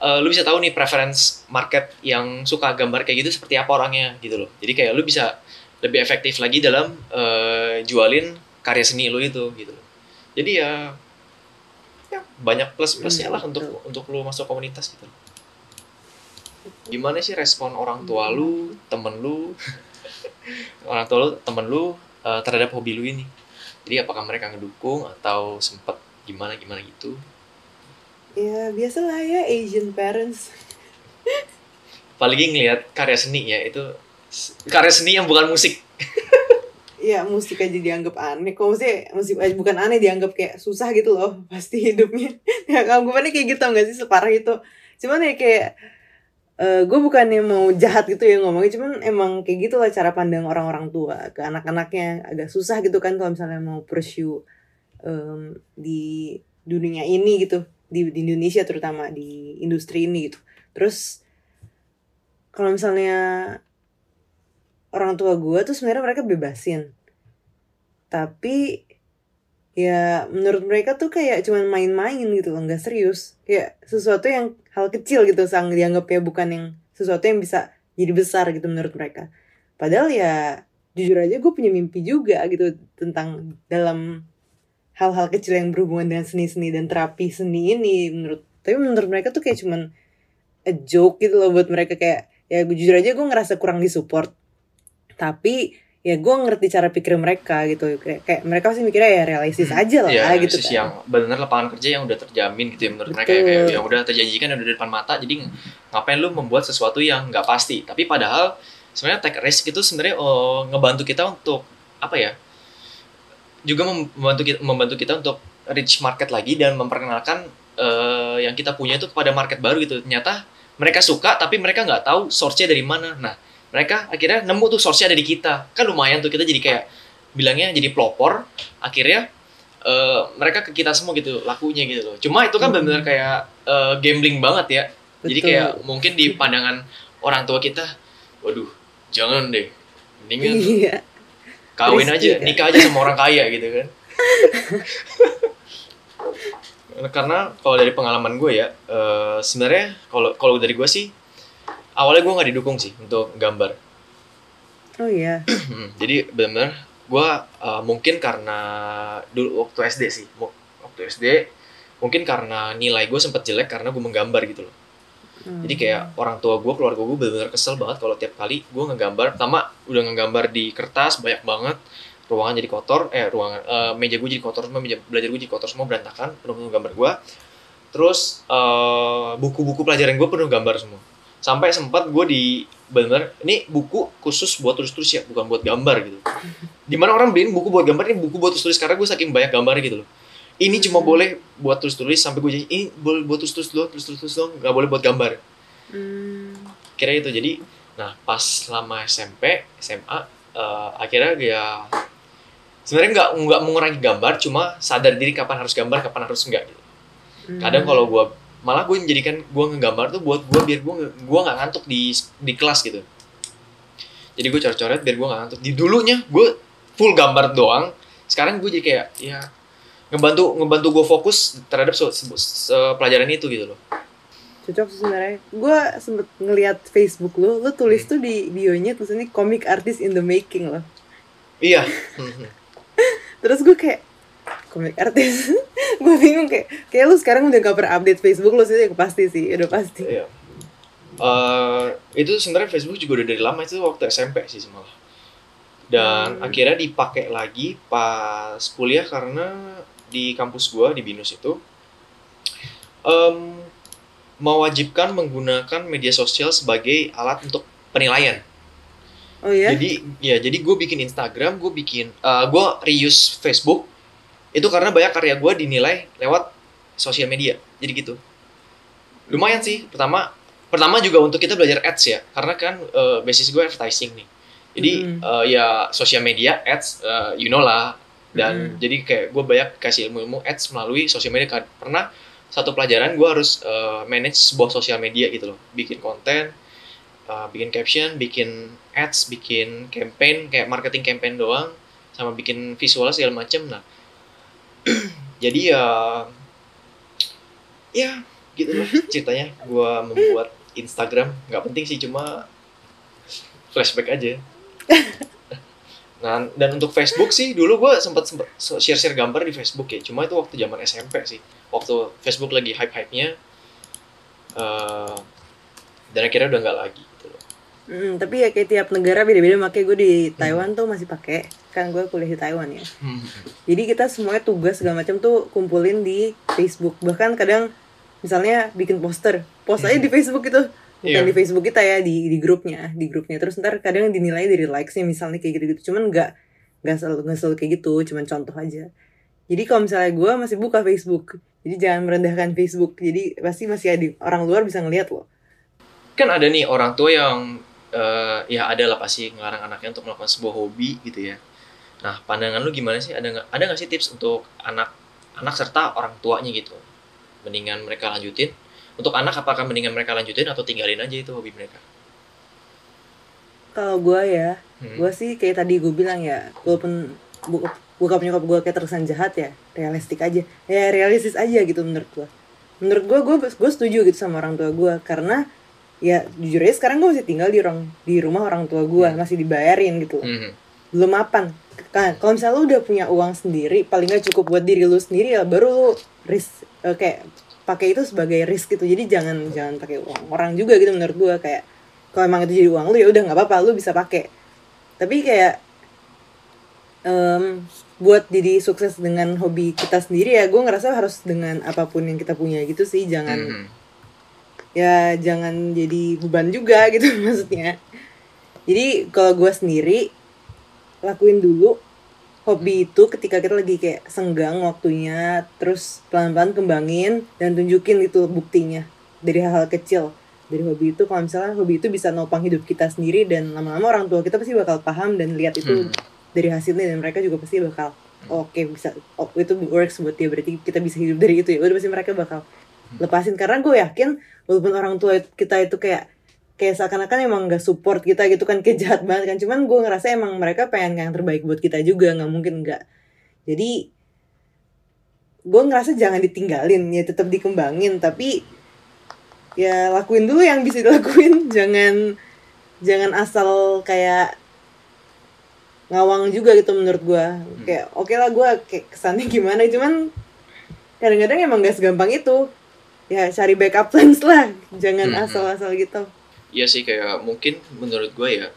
uh, lu bisa tahu nih preference market yang suka gambar kayak gitu seperti apa orangnya gitu loh. Jadi kayak lu bisa lebih efektif lagi dalam uh, jualin karya seni lu itu gitu loh. Jadi ya ya banyak plus plusnya lah untuk untuk lu masuk komunitas gitu loh gimana sih respon orang tua lu temen lu? *laughs* Orang tua lu temen lu uh, terhadap hobi lu ini? Jadi apakah mereka ngedukung atau sempet gimana gimana gitu? Ya biasalah ya Asian parents. *laughs* Apalagi ngelihat karya seni ya itu karya seni yang bukan musik. Iya *laughs* musik aja dianggap aneh. Kok maksudnya musik eh, bukan aneh dianggap kayak susah gitu loh Pasti hidupnya. Ya kamu gue kayak gitu gak sih separah itu? Cuman ya kayak uh, eh, gue bukannya mau jahat gitu ya ngomongnya cuman emang kayak gitu lah cara pandang orang-orang tua ke anak-anaknya. Agak susah gitu kan kalau misalnya mau pursue um, di dunia ini gitu. Di, di Indonesia terutama di industri ini gitu. Terus kalau misalnya orang tua gue tuh sebenarnya mereka bebasin. Tapi ya menurut mereka tuh kayak cuman main-main gitu loh nggak serius. Kayak sesuatu yang hal kecil gitu sang dianggapnya bukan yang sesuatu yang bisa jadi besar gitu menurut mereka. Padahal ya jujur aja gue punya mimpi juga gitu tentang dalam hal-hal kecil yang berhubungan dengan seni-seni dan terapi seni ini menurut tapi menurut mereka tuh kayak cuman a joke gitu loh buat mereka kayak ya jujur aja gue ngerasa kurang disupport. Tapi ya gue ngerti cara pikir mereka gitu kayak, kayak mereka sih mikirnya ya realistis hmm. aja lah ya, gitu kan. yang benar lapangan kerja yang udah terjamin gitu ya menurut Betul. mereka ya, kayak yang udah terjanjikan udah di depan mata jadi ngapain lu membuat sesuatu yang nggak pasti tapi padahal sebenarnya take risk itu sebenarnya oh, ngebantu kita untuk apa ya juga membantu kita membantu kita untuk reach market lagi dan memperkenalkan uh, yang kita punya itu kepada market baru gitu ternyata mereka suka tapi mereka nggak tahu source-nya dari mana nah mereka akhirnya nemu tuh source-nya ada di kita kan lumayan tuh kita jadi kayak bilangnya jadi pelopor akhirnya uh, mereka ke kita semua gitu lakunya gitu loh cuma itu kan hmm. benar-benar kayak uh, gambling banget ya Betul. jadi kayak mungkin di pandangan orang tua kita waduh jangan deh mendingan *laughs* iya. kawin aja kan? nikah aja sama orang kaya gitu kan *laughs* karena kalau dari pengalaman gue ya uh, sebenarnya kalau kalau dari gue sih awalnya gue nggak didukung sih untuk gambar. Oh iya. *clears throat* Jadi benar-benar gue uh, mungkin karena dulu waktu SD sih waktu SD mungkin karena nilai gue sempat jelek karena gue menggambar gitu loh. Hmm. jadi kayak orang tua gue keluarga gue benar-benar kesel banget kalau tiap kali gue ngegambar. Pertama udah ngegambar di kertas banyak banget. Ruangan jadi kotor eh ruangan uh, meja gue jadi kotor semua meja belajar gue jadi kotor semua berantakan penuh gambar gue terus uh, buku-buku pelajaran gue penuh gambar semua sampai sempat gue di benar ini buku khusus buat tulis-tulis ya bukan buat gambar gitu di mana orang beliin buku buat gambar ini buku buat tulis-tulis karena gue saking banyak gambar gitu loh ini cuma Hmm. boleh buat tulis tulis sampai gue jadi ini boleh buat tulis tulis doang tulis tulis tulis doang nggak boleh buat gambar Hmm. kira itu jadi nah pas selama SMP SMA eh, akhirnya ya sebenarnya nggak nggak mengurangi gambar cuma sadar diri kapan harus gambar kapan harus enggak gitu kadang Hmm. kalau gue malah gue menjadikan gue ngegambar tuh buat gue biar gue gue nggak ngantuk di di kelas gitu. Jadi gue coret-coret biar gue nggak ngantuk. Di dulunya gue full gambar doang. Sekarang gue jadi kayak ya ngebantu ngebantu gue fokus terhadap se- se- se- pelajaran itu gitu loh. Cocok sih sebenarnya. Gue sempet ngeliat Facebook lo lo tulis tuh di bionya tulisannya comic artist in the making loh. Iya. *laughs* Terus gue kayak comic artist gue bingung kayak kayak lu sekarang udah gak pernah update Facebook lo sih pasti sih udah pasti Iya. Eh, itu sebenarnya Facebook juga udah dari lama itu waktu SMP sih malah. Dan Hmm. akhirnya dipakai lagi pas kuliah karena di kampus gua di Binus itu em, mewajibkan menggunakan media sosial sebagai alat untuk penilaian. oh ya Jadi ya jadi gue bikin Instagram, gue bikin eh gue reuse Facebook itu karena banyak karya gue dinilai lewat sosial media. Jadi gitu. Lumayan sih. Pertama pertama juga untuk kita belajar ads ya, karena kan eh, basis gue advertising nih. Jadi Mm. eh, ya sosial media ads, eh, you know lah. Dan Mm. jadi kayak gue banyak kasih ilmu-ilmu ads melalui sosial media. Pernah satu pelajaran gue harus eh, manage sebuah sosial media gitu loh, bikin konten, uh, bikin caption, bikin ads, bikin campaign kayak marketing campaign doang, sama bikin visual segala macem. Nah, *clears throat* jadi ya, ya gitu loh *laughs* ceritanya. Gua membuat Instagram nggak penting sih, cuma flashback aja. *laughs* Nah, dan untuk Facebook sih dulu gua sempat sempat share share gambar di Facebook ya. Cuma itu waktu zaman SMP sih, waktu Facebook lagi hype hype nya. dan akhirnya udah nggak lagi gitu. Hmm, tapi ya kayak tiap negara beda-beda makanya gue di Taiwan tuh masih pakai. Kan gue kuliah di Taiwan ya. Hmm. jadi kita semuanya tugas segala macam tuh kumpulin di Facebook. Bahkan kadang misalnya bikin poster. Post aja di Facebook itu bukan Iya. di Facebook kita ya di di grupnya di grupnya. Terus ntar kadang dinilai dari likesnya misalnya kayak gitu-gitu. Cuman nggak nggak selalu nggak selalu kayak gitu cuman contoh aja. Jadi kalau misalnya gue masih buka Facebook jadi jangan merendahkan Facebook. Jadi pasti masih ada orang luar bisa ngeliat loh. Kan ada nih orang tua yang eh, ya ada lah pasti ngelarang anaknya untuk melakukan sebuah hobi gitu ya. Nah pandangan lu gimana sih? Ada nggak ada nggak sih tips untuk anak anak serta orang tuanya gitu? Mendingan mereka lanjutin. Untuk anak apakah mendingan mereka lanjutin atau tinggalin aja itu hobi mereka? kalau gue ya Hmm. gue sih kayak tadi gue bilang ya walaupun bu- bokap nyokap gue kayak terkesan jahat ya realistik aja ya realistis aja gitu menurut gue menurut gue gue gue setuju gitu sama orang tua gue karena ya jujur aja sekarang gue masih tinggal di orang di rumah orang tua gue Hmm. masih dibayarin gitu loh. Mhm. belum mapan kan kalau misalnya lu udah punya uang sendiri paling nggak cukup buat diri lu sendiri ya baru lu risk eh, kayak pakai itu sebagai risk gitu jadi jangan jangan pakai uang orang juga gitu menurut gua kayak kalau emang itu jadi uang lu ya udah nggak apa-apa lu bisa pakai tapi kayak em, buat diri sukses dengan hobi kita sendiri ya gue ngerasa harus dengan apa pun yang kita punya gitu sih jangan Mhm. Ya jangan jadi beban juga *laughs* gitu maksudnya. Jadi kalau gue sendiri lakuin dulu hobi itu ketika kita lagi kayak senggang waktunya terus pelan-pelan kembangin dan tunjukin itu buktinya dari hal-hal kecil. Dari hobi itu kalau misalnya hobi itu bisa nopang hidup kita sendiri dan lama-lama orang tua kita pasti bakal paham dan lihat itu Hmm. dari hasilnya dan mereka juga pasti bakal oke bisa oh, itu works buat dia berarti kita bisa hidup dari itu ya. Udah pasti mereka bakal lepasin. Karena gue yakin walaupun orang tua kita itu kayak kayak seakan-akan emang gak support kita gitu kan kayak jahat banget kan. Cuman gue ngerasa emang mereka pengen yang terbaik buat kita juga nggak mungkin nggak. Jadi gue ngerasa jangan ditinggalin ya tetap dikembangin. Tapi ya lakuin dulu yang bisa dilakuin. *laughs* Jangan jangan asal kayak ngawang juga gitu menurut gue. Kayak oke lah gue kayak kesannya gimana. Cuman kadang-kadang emang gak segampang itu ya cari backup plans lah. Jangan Hmm. asal-asal gitu. Iya sih kayak mungkin menurut gue ya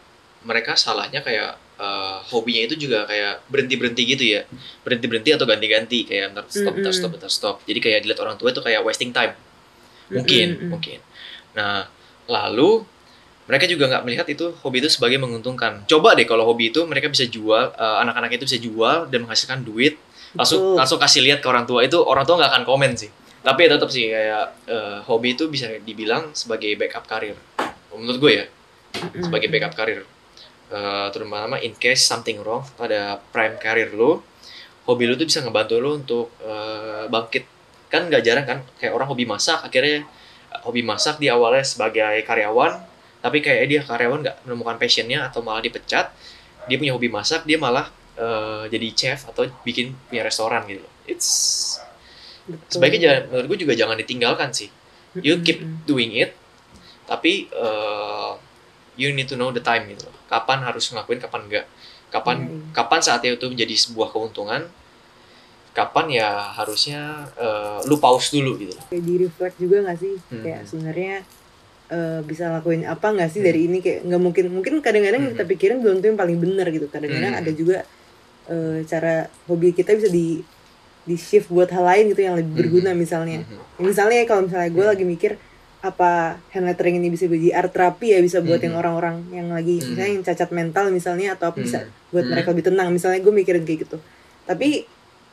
mereka salahnya kayak eh, hobinya itu juga kayak berhenti berhenti gitu ya. Berhenti berhenti atau ganti ganti kayak ntar stop ntar Mm-mm. stop ntar stop. Jadi kayak dilihat orang tua itu kayak wasting time. Mungkin Mm-mm. mungkin. Nah lalu mereka juga nggak melihat itu hobi itu sebagai menguntungkan. Coba deh kalau hobi itu mereka bisa jual eh, anak-anak itu bisa jual dan menghasilkan duit langsung Betul. langsung kasih lihat ke orang tua. Itu orang tua nggak akan komen sih tapi ya tetap sih kayak eh, hobi itu bisa dibilang sebagai backup karir. Menurut gue ya sebagai backup karir. Eh, terutama in case something wrong pada prime karir lo hobi lo tuh bisa ngebantu lo untuk eh, bangkit. Kan nggak jarang kan kayak orang hobi masak akhirnya hobi masak di awalnya sebagai karyawan tapi kayak dia karyawan nggak menemukan passionnya atau malah dipecat dia punya hobi masak dia malah eh, jadi chef atau bikin punya restoran gitu. Loh it's Betul. sebaiknya jangan menurut gue juga jangan ditinggalkan sih you keep doing it tapi uh, you need to know the time gitu kapan harus ngelakuin kapan enggak kapan iya. kapan saatnya itu menjadi sebuah keuntungan kapan ya harusnya uh, lu pause dulu gitu kayak di reflect juga nggak sih Hmm. kayak sebenarnya eh, bisa lakuin apa nggak sih Hmm. dari ini kayak nggak mungkin mungkin kadang-kadang yang kita Hmm. pikirin belum tentu yang paling benar gitu kadang-kadang Hmm. ada juga cara hobi kita bisa di di shift buat hal lain gitu yang lebih Hmm. berguna misalnya Mhm. misalnya kalau misalnya gue Hmm. lagi mikir apa hand lettering ini bisa jadi art terapi ya bisa buat Hmm. yang orang-orang yang lagi Hmm. misalnya yang cacat mental misalnya atau apa bisa buat Hmm. mereka lebih tenang misalnya gue mikirin kayak gitu tapi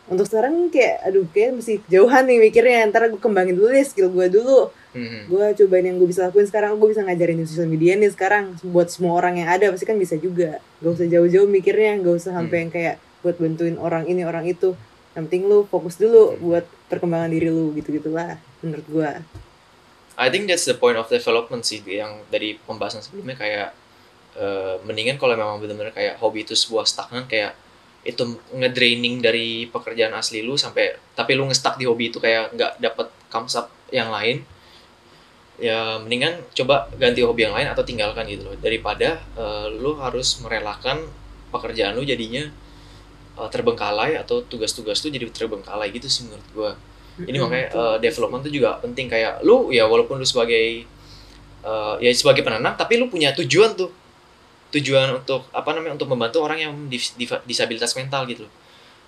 untuk sekarang kayak aduh kayak masih jauhan nih mikirnya ntar gue kembangin dulu deh skill gue dulu Mhm. gue cobain yang gue bisa lakuin sekarang gue bisa ngajarin di sosial media nih sekarang buat semua orang yang ada pasti kan bisa juga gak usah jauh-jauh mikirnya gak usah sampai yang kayak buat bantuin orang ini orang itu yang penting lu fokus dulu buat perkembangan diri lu gitu gitulah menurut gue I think that's the point of development sih yang dari pembahasan sebelumnya kayak eh, mendingan kalau memang benar-benar kayak hobi itu sebuah stagnan kayak itu ngedraining dari pekerjaan asli lu sampai tapi lu ngestak di hobi itu kayak nggak dapet comes up yang lain ya mendingan coba ganti hobi yang lain atau tinggalkan gitu loh. Daripada eh, lu harus merelakan pekerjaan lu jadinya eh, terbengkalai atau tugas-tugas lu jadi terbengkalai gitu sih menurut gua. Ini makanya uh, development itu juga penting. Kayak lu ya walaupun lu sebagai uh, ya sebagai penanam tapi lu punya tujuan tuh. Tujuan untuk apa namanya untuk membantu orang yang dis- disabilitas mental gitu loh.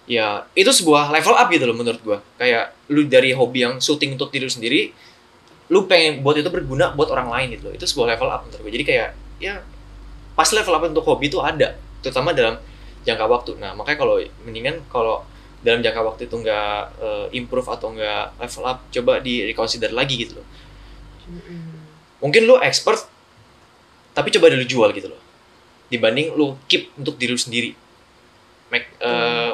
ya itu sebuah level up gitu loh menurut gua. Kayak lu dari hobi yang syuting untuk diri lu sendiri lu pengen buat itu berguna buat orang lain gitu loh. Itu sebuah level up menurut gua. Jadi kayak ya pas level up untuk hobi itu ada. Terutama dalam jangka waktu nah makanya kalau mendingan kalau dalam jangka waktu itu nggak eh, improve atau nggak level up coba di reconsider lagi gitu loh mungkin lu expert tapi coba dulu jual gitu loh dibanding lu keep untuk diri lu sendiri make eh,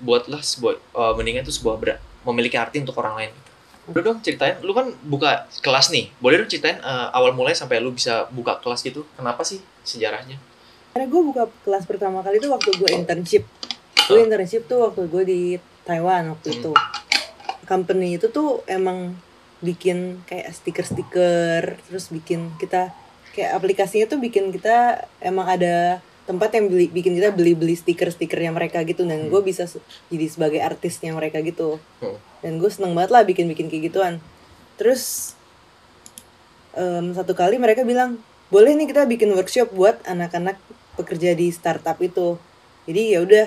buatlah sebuah eh, mendingan itu sebuah berat memiliki arti untuk orang lain. Lu dong ceritain, lu kan buka kelas nih. Boleh dong ceritain eh, awal mulai sampai lu bisa buka kelas gitu. Kenapa sih sejarahnya? Karena gue buka kelas pertama kali itu waktu gue internship gue internship tuh waktu gue di Taiwan waktu Hmm. itu company itu tuh emang bikin kayak stiker-stiker terus bikin kita kayak aplikasinya tuh bikin kita emang ada tempat yang beli bikin kita beli-beli stiker-stikernya mereka gitu dan Hmm. gue bisa jadi sebagai artisnya mereka gitu Hmm. dan gue seneng banget lah bikin-bikin kayak gituan terus em, satu kali mereka bilang boleh nih kita bikin workshop buat anak-anak pekerja di startup itu. Jadi ya udah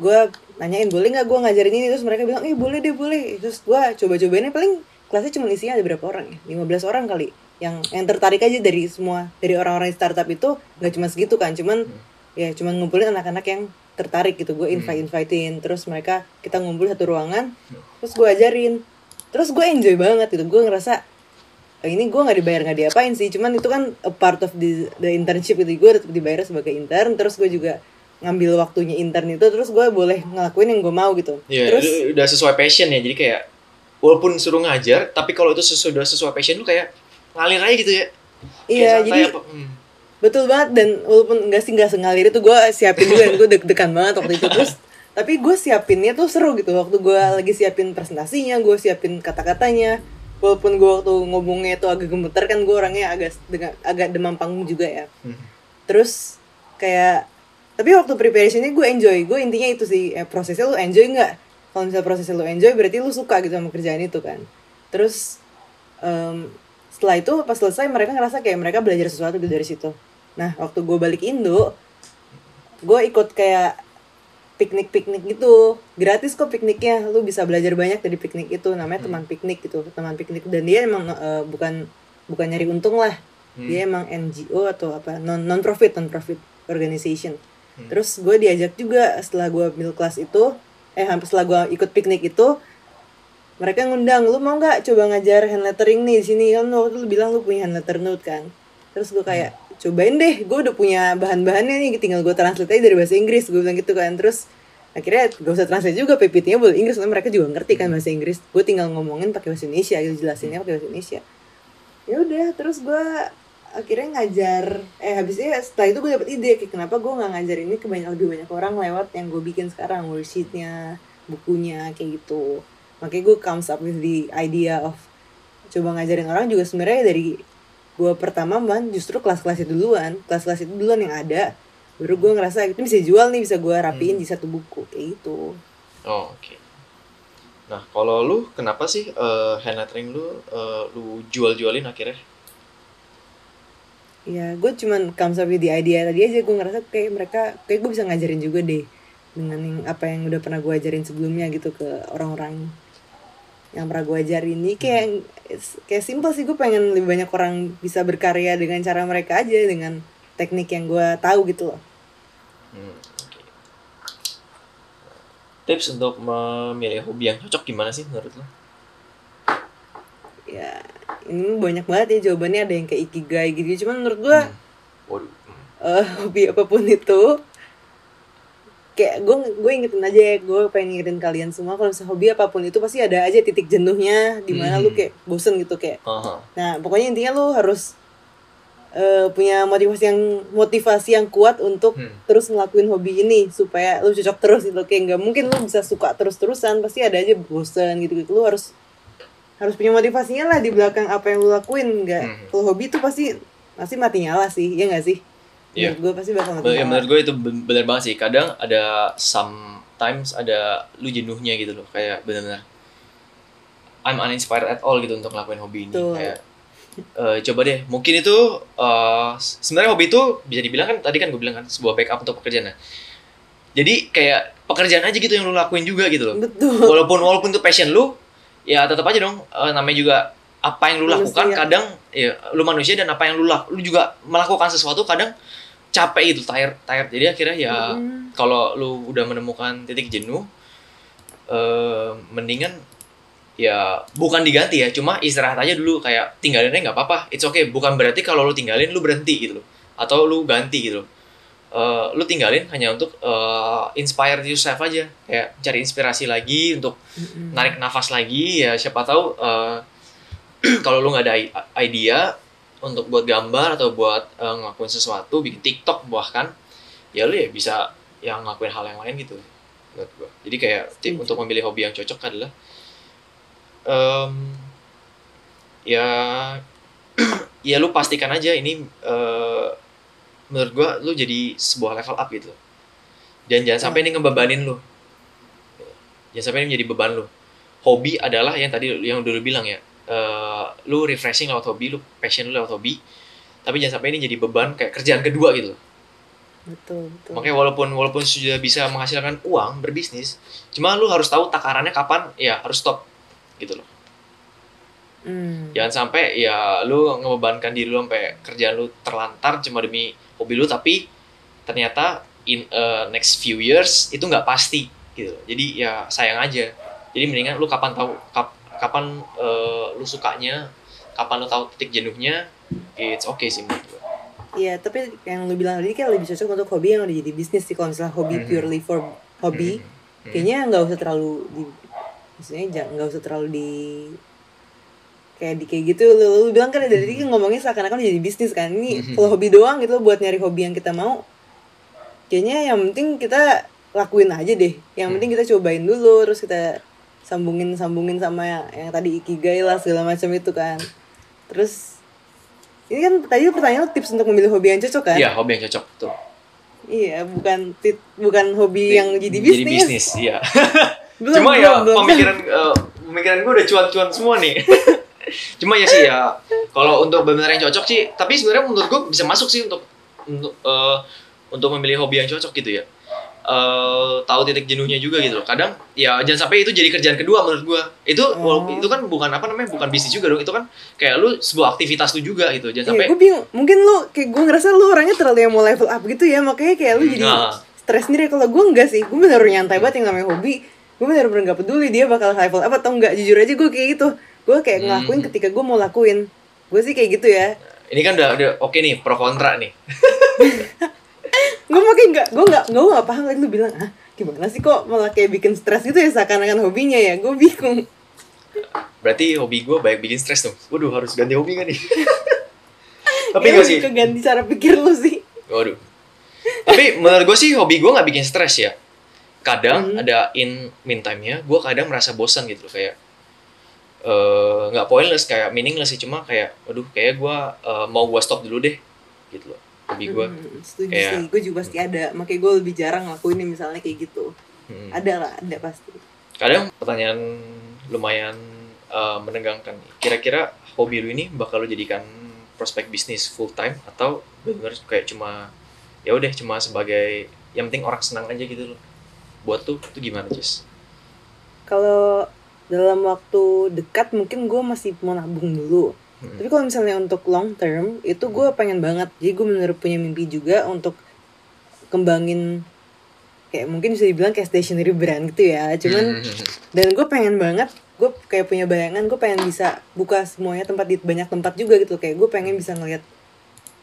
gue nanyain boleh nggak gue ngajarin ini? Terus mereka bilang eh boleh deh boleh. Terus gue coba-cobainnya paling kelasnya cuma isinya ada berapa orang ya? 15 orang kali. Yang yang tertarik aja dari semua dari orang-orang di startup itu nggak cuma segitu kan. Cuman Hmm. ya cuman ngumpulin anak-anak yang tertarik gitu. Gue invite invitein. Terus mereka kita ngumpul satu ruangan terus gue ajarin. Terus gue enjoy banget gitu. Gue ngerasa "Oh, ini gue nggak dibayar nggak diapain sih. Cuman itu kan a part of the, the internship gitu. Gue tetap dibayar sebagai intern terus gue juga ngambil waktunya intern itu terus gue boleh ngelakuin yang gue mau gitu. Iya, terus itu udah sesuai passion ya. Jadi kayak walaupun suruh ngajar, tapi kalau itu sesuai udah sesuai passion lu kayak ngalir aja gitu ya. Iya jadi apa, hmm. betul banget. Dan walaupun enggak sih enggak sengalir itu gue siapin juga. Dan gue deg-degan banget waktu itu. Terus tapi gue siapinnya tuh seru gitu. Waktu gue lagi siapin presentasinya gue siapin kata-katanya walaupun gue waktu ngomongnya itu agak gemeter kan gue orangnya agak dengan agak demam panggung juga ya. Hmm. terus kayak tapi waktu preparationnya gue enjoy. Gue intinya itu sih eh, prosesnya lu enjoy nggak? Kalau misalnya prosesnya lu enjoy berarti lu suka gitu sama kerjaan itu kan. Terus em, setelah itu pas selesai mereka ngerasa kayak mereka belajar sesuatu gitu dari situ. Nah waktu gue balik Indo gue ikut kayak piknik-piknik gitu. Gratis kok pikniknya. Lu bisa belajar banyak dari piknik itu. Namanya teman piknik gitu teman piknik. Dan dia emang eh, bukan bukan nyari untung lah. Hmm. dia emang NGO atau apa non non profit non profit organization. Hmm. terus gue diajak juga setelah gue ambil kelas itu eh hampir setelah gue ikut piknik itu mereka ngundang lu mau nggak coba ngajar hand lettering nih di sini? Kan waktu lu bilang lu punya hand letter note kan. Terus gue kayak cobain deh gue udah punya bahan-bahannya nih tinggal gue translate aja dari bahasa Inggris. Gue bilang gitu kan terus akhirnya gak usah translate juga PPT-nya boleh Inggris karena mereka juga ngerti kan bahasa Inggris. Gue tinggal ngomongin pakai bahasa Indonesia gitu jelasinnya pakai bahasa Indonesia. Ya udah terus gue akhirnya ngajar eh habisnya setelah itu gue dapet ide kayak kenapa gue nggak ngajar ini ke banyak lebih banyak orang lewat yang gue bikin sekarang worksheetnya bukunya kayak gitu. Makanya gue comes up with the idea of coba ngajarin orang juga sebenarnya dari gue pertama man justru kelas-kelas itu duluan kelas-kelas itu duluan yang ada baru gue ngerasa itu bisa jual nih bisa gue rapiin Hmm. di satu buku kayak gitu Oh, oke. Nah, kalau lu kenapa sih eh, hand lettering lu eh, lu jual-jualin akhirnya? ya gue cuman comes up with the idea tadi aja gue ngerasa kayak mereka kayak gue bisa ngajarin juga deh dengan yang apa yang udah pernah gue ajarin sebelumnya gitu ke orang-orang yang pernah gue ajarin ini kayak it's- kayak simple sih gue pengen lebih banyak orang bisa berkarya dengan cara mereka aja dengan teknik yang gue tahu gitu loh Hmm. Tips untuk memilih hobi yang cocok gimana sih menurut lu? ya ini banyak banget ya jawabannya ada yang kayak ikigai gitu cuman menurut gue Hmm. Waduh. hmm. eh, hobi apa pun itu kayak gue gue ingetin aja ya gue pengen ingetin kalian semua kalau misalnya hobi apa pun itu pasti ada aja titik jenuhnya di mana lu Mhm. kayak bosen gitu kayak Aha. nah pokoknya intinya lu harus eh, punya motivasi yang motivasi yang kuat untuk Hmm. terus ngelakuin hobi ini supaya lu cocok terus gitu kayak nggak mungkin lu bisa suka terus terusan pasti ada aja bosen gitu gitu lu harus harus punya motivasinya lah di belakang apa yang lu lakuin nggak Mhm. kalau hobi itu pasti pasti mati nyala sih ya nggak sih Iya. menurut gue pasti bakal Be- ya, menurut gue itu ben- benar banget sih. Kadang ada sometimes ada lu jenuhnya gitu loh, kayak benar-benar I'm uninspired at all gitu untuk ngelakuin hobi ini. Betul. Kayak eh, coba deh, mungkin itu eh, sebenarnya hobi itu bisa dibilang kan tadi kan gue bilang kan sebuah backup untuk pekerjaan. Nah, Jadi kayak pekerjaan aja gitu yang lu lakuin juga gitu loh. betul walaupun walaupun itu passion lu ya tetap aja dong eh, namanya juga apa yang lu Manusia. lakukan kadang ya lu manusia dan apa yang lu lak lu juga melakukan sesuatu kadang capek gitu tired tired. Jadi akhirnya ya Mm. kalau lu udah menemukan titik jenuh eh mendingan ya bukan diganti ya cuma istirahat aja dulu. Kayak tinggalinnya nggak apa-apa it's okay. Bukan berarti kalau lu tinggalin lu berhenti gitu loh. Atau lu ganti gitu loh. Eh, lu tinggalin hanya untuk eh, inspire yourself aja. Kayak cari inspirasi lagi untuk Mm-mm. narik nafas lagi. Ya siapa tahu eh, *clears throat* kalau lu nggak ada idea untuk buat gambar atau buat eh, ngelakuin sesuatu bikin TikTok bahkan ya lu ya bisa yang ngelakuin hal yang lain gitu menurut gua. Jadi kayak Setuju. untuk memilih hobi yang cocok adalah em, ya *clears throat* ya lu pastikan aja ini eh, menurut gua lu jadi sebuah level up gitu. Dan jangan sampai ini ngebebanin lu. Jangan sampai ini menjadi beban lu. Hobi adalah yang tadi yang dulu bilang ya eh, lu refreshing lewat hobi lu passion lu lewat hobi tapi jangan sampai ini jadi beban kayak kerjaan kedua gitu. Betul betul. Makanya walaupun walaupun sudah bisa menghasilkan uang berbisnis cuma lu harus tahu takarannya kapan ya harus stop gitu loh. Mm. jangan sampai ya lu ngebebankan diri lu sampai kerjaan lu terlantar cuma demi hobi lu tapi ternyata in uh, next few years itu nggak pasti gitu jadi ya sayang aja. Jadi mendingan lu kapan tahu kap- kapan uh, lu sukanya kapan lu tahu titik jenuhnya it's okay sih menurut gua Iya, tapi yang lu bilang tadi kan lebih cocok untuk hobi yang udah jadi bisnis sih. Kalau misalnya hobi Mhm. purely for hobi, Mhm. kayaknya nggak usah terlalu di, maksudnya nggak usah terlalu di kayak di kayak gitu. Lu, lu bilang kan dari tadi kan ngomongnya seakan-akan udah jadi bisnis kan. Ini Mhm. kalau hobi doang gitu buat nyari hobi yang kita mau. Kayaknya yang penting kita lakuin aja deh. Yang Hmm. penting kita cobain dulu, terus kita sambungin sambungin sama yang, yang tadi ikigai lah segala macam itu kan. Terus ini kan tadi pertanyaan tips untuk memilih hobi yang cocok kan? Iya, hobi yang cocok tuh. Iya, bukan tit, bukan hobi yang jadi bisnis. Jadi bisnis, iya. Belum, *laughs* Cuma belum, ya belum. pemikiran eh, pemikiran gue udah cuan-cuan semua nih. *laughs* Cuma ya sih ya kalau untuk benar yang cocok sih, tapi sebenarnya menurut gue bisa masuk sih untuk untuk eh, untuk memilih hobi yang cocok gitu ya. Eh, tahu titik jenuhnya juga gitu loh. Kadang ya jangan sampai itu jadi kerjaan kedua menurut gue. Itu Oh. itu kan bukan apa namanya bukan bisnis juga dong. Itu kan kayak lu sebuah aktivitas lu juga gitu. Jangan Iya, sampai gue bingung. Mungkin lu kayak gue ngerasa lu orangnya terlalu yang mau level up gitu ya, makanya kayak lu jadi Nah. stres sendiri. Kalau gue enggak sih, gue bener nyantai banget yang namanya hobi. gue bener-bener gak peduli dia bakal level apa atau enggak jujur aja gue kayak gitu gue kayak ngelakuin Hmm. ketika gue mau lakuin gue sih kayak gitu ya Ini kan udah, udah oke nih pro kontra nih. *laughs* gue makin nggak gue nggak gue nggak paham lagi lu bilang ah gimana sih kok malah kayak bikin stres gitu ya seakan-akan hobinya ya gue bingung Berarti hobi gue banyak bikin stres dong. Waduh harus ganti hobi kan nih. *laughs* Tapi Ya, enggak sih. keganti cara pikir lu sih Waduh. Tapi menurut gue sih hobi gue nggak bikin stres ya. Kadang Hmm. ada in meantime-nya, gue kadang merasa bosan gitu loh kayak eh, nggak pointless kayak meaningless sih cuma kayak, waduh kayak gue eh, mau gue stop dulu deh gitu loh. Hobi gue. Hmm, setuju kayak- sih gue juga pasti ada makanya gue lebih jarang ngelakuin misalnya kayak gitu Hmm. ada lah ada pasti Kadang pertanyaan lumayan eh, menegangkan. Kira-kira hobi lu ini bakal lu jadikan prospek bisnis full time atau benar kayak cuma ya udah cuma sebagai yang penting orang senang aja gitu loh. Buat tuh itu gimana, Jess? kalau dalam waktu dekat mungkin gue masih mau nabung dulu Hmm. tapi kalau misalnya untuk long term itu gue pengen banget jadi gue bener punya mimpi juga untuk kembangin kayak mungkin bisa dibilang kayak stationery brand gitu ya cuman Hmm. *laughs* dan gue pengen banget gue kayak punya bayangan gue pengen bisa buka semuanya tempat di banyak tempat juga gitu kayak gue pengen bisa ngeliat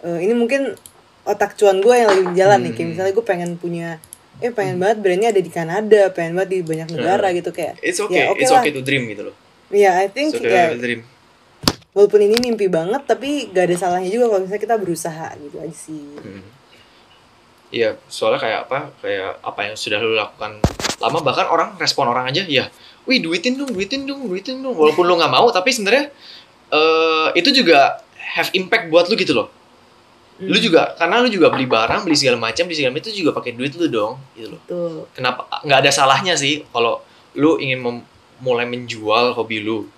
eh, ini mungkin otak cuan gue yang lagi jalan nih kayak Hmm. misalnya gue pengen punya eh pengen banget brandnya ada di Kanada pengen banget di banyak negara gitu kayak It's okay, Ya, oke it's lah. okay to dream gitu loh. ya I think okay ya to dream. Walaupun ini mimpi banget tapi gak ada salahnya juga kalau misalnya kita berusaha gitu aja sih Hmm. Iya, soalnya kayak apa? Kayak apa yang sudah lu lakukan lama bahkan orang respon orang aja ya, wih duitin dong, duitin dong, duitin dong. Walaupun lu nggak mau, tapi sebenarnya eh itu juga have impact buat lu gitu loh. Lu Hmm, juga karena lu juga beli barang, beli segala macam, beli segala macam itu juga pakai duit lu dong, gitu loh. tuh Kenapa nggak ada salahnya sih kalau lu ingin mulai menjual hobi lu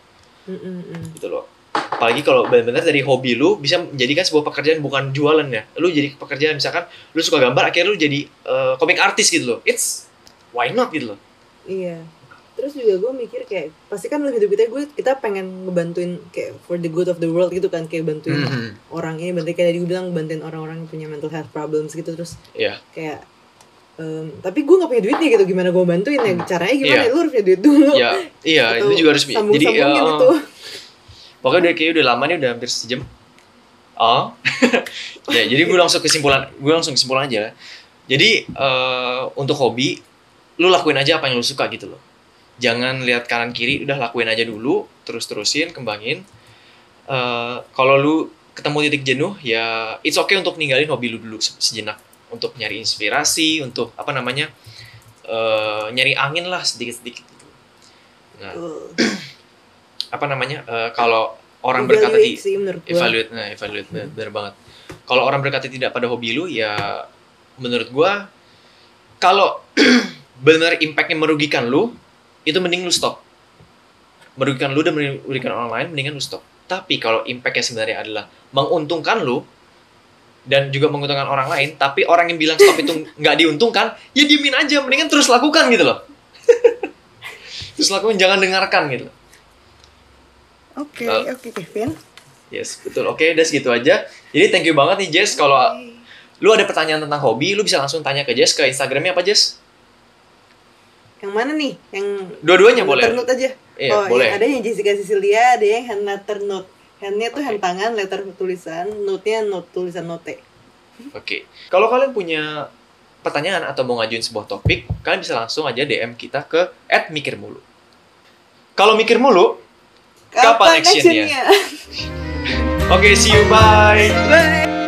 Mm, mm, mm. gitu loh. Apalagi kalau benar-benar dari hobi lu bisa menjadikan sebuah pekerjaan bukan jualan ya. Lu jadi pekerjaan misalkan lu suka gambar akhirnya lu jadi eh, komik artis gitu loh. It's why not gitu loh. Iya. Terus juga gue mikir kayak pasti kan dalam hidup kita gue kita pengen ngebantuin kayak for the good of the world gitu kan kayak bantuin Mhm. orang ini bantuin kayak tadi gue bilang bantuin orang-orang yang punya mental health problems gitu terus Iya. kayak em, tapi gue gak punya duitnya gitu gimana gue bantuin ya caranya gimana Iya. ya lu harus punya duit dulu Ya, iya Atau itu juga harus jadi sambung-sambungin eh, itu *laughs* pokoknya udah kayak udah lama nih udah hampir sejam. Oh. *laughs* ya, jadi gue langsung kesimpulan, gue langsung kesimpulan aja. Jadi eh, untuk hobi lu lakuin aja apa yang lu suka gitu loh. Jangan lihat kanan kiri, udah lakuin aja dulu, terus terusin, kembangin. Eh, kalau lu ketemu titik jenuh ya it's okay untuk ninggalin hobi lu dulu se- sejenak untuk nyari inspirasi, untuk apa namanya? eh, nyari angin lah sedikit-sedikit gitu. Nah, Tuh. Apa namanya? eh, kalau orang berkata Evaluate di sih evaluate nah evaluate bener, bener banget. Kalau orang berkata tidak pada hobi lu ya menurut gua kalau *clears throat* benar impactnya merugikan lu itu mending lu stop. Merugikan lu dan merugikan orang lain mendingan lu stop. Tapi kalau impactnya sebenarnya adalah menguntungkan lu dan juga menguntungkan orang lain tapi orang yang bilang stop itu *laughs* nggak diuntungkan ya diemin aja mendingan terus lakukan gitu loh. *laughs* Terus lakukan jangan dengarkan gitu oke Kalau- oke Kevin Yes, betul. Oke, udah segitu aja. Jadi thank you banget nih Jess. Kalau lu ada pertanyaan tentang hobi, lu bisa langsung tanya ke Jess ke Instagramnya apa Jess? yang mana nih yang Dua-duanya boleh. Ternut aja Iya, oh, boleh. yang ada yang Jessica Cecilia ada yang hand letter note handnya tuh hand tangan letter tulisan note-nya note tulisan note Oke. Kalau kalian punya pertanyaan atau mau ngajuin sebuah topik, kalian bisa langsung aja DM kita ke @mikirmulu. Kalau mikir mulu, Kapan actionnya? *laughs* oke see you bye. Bye.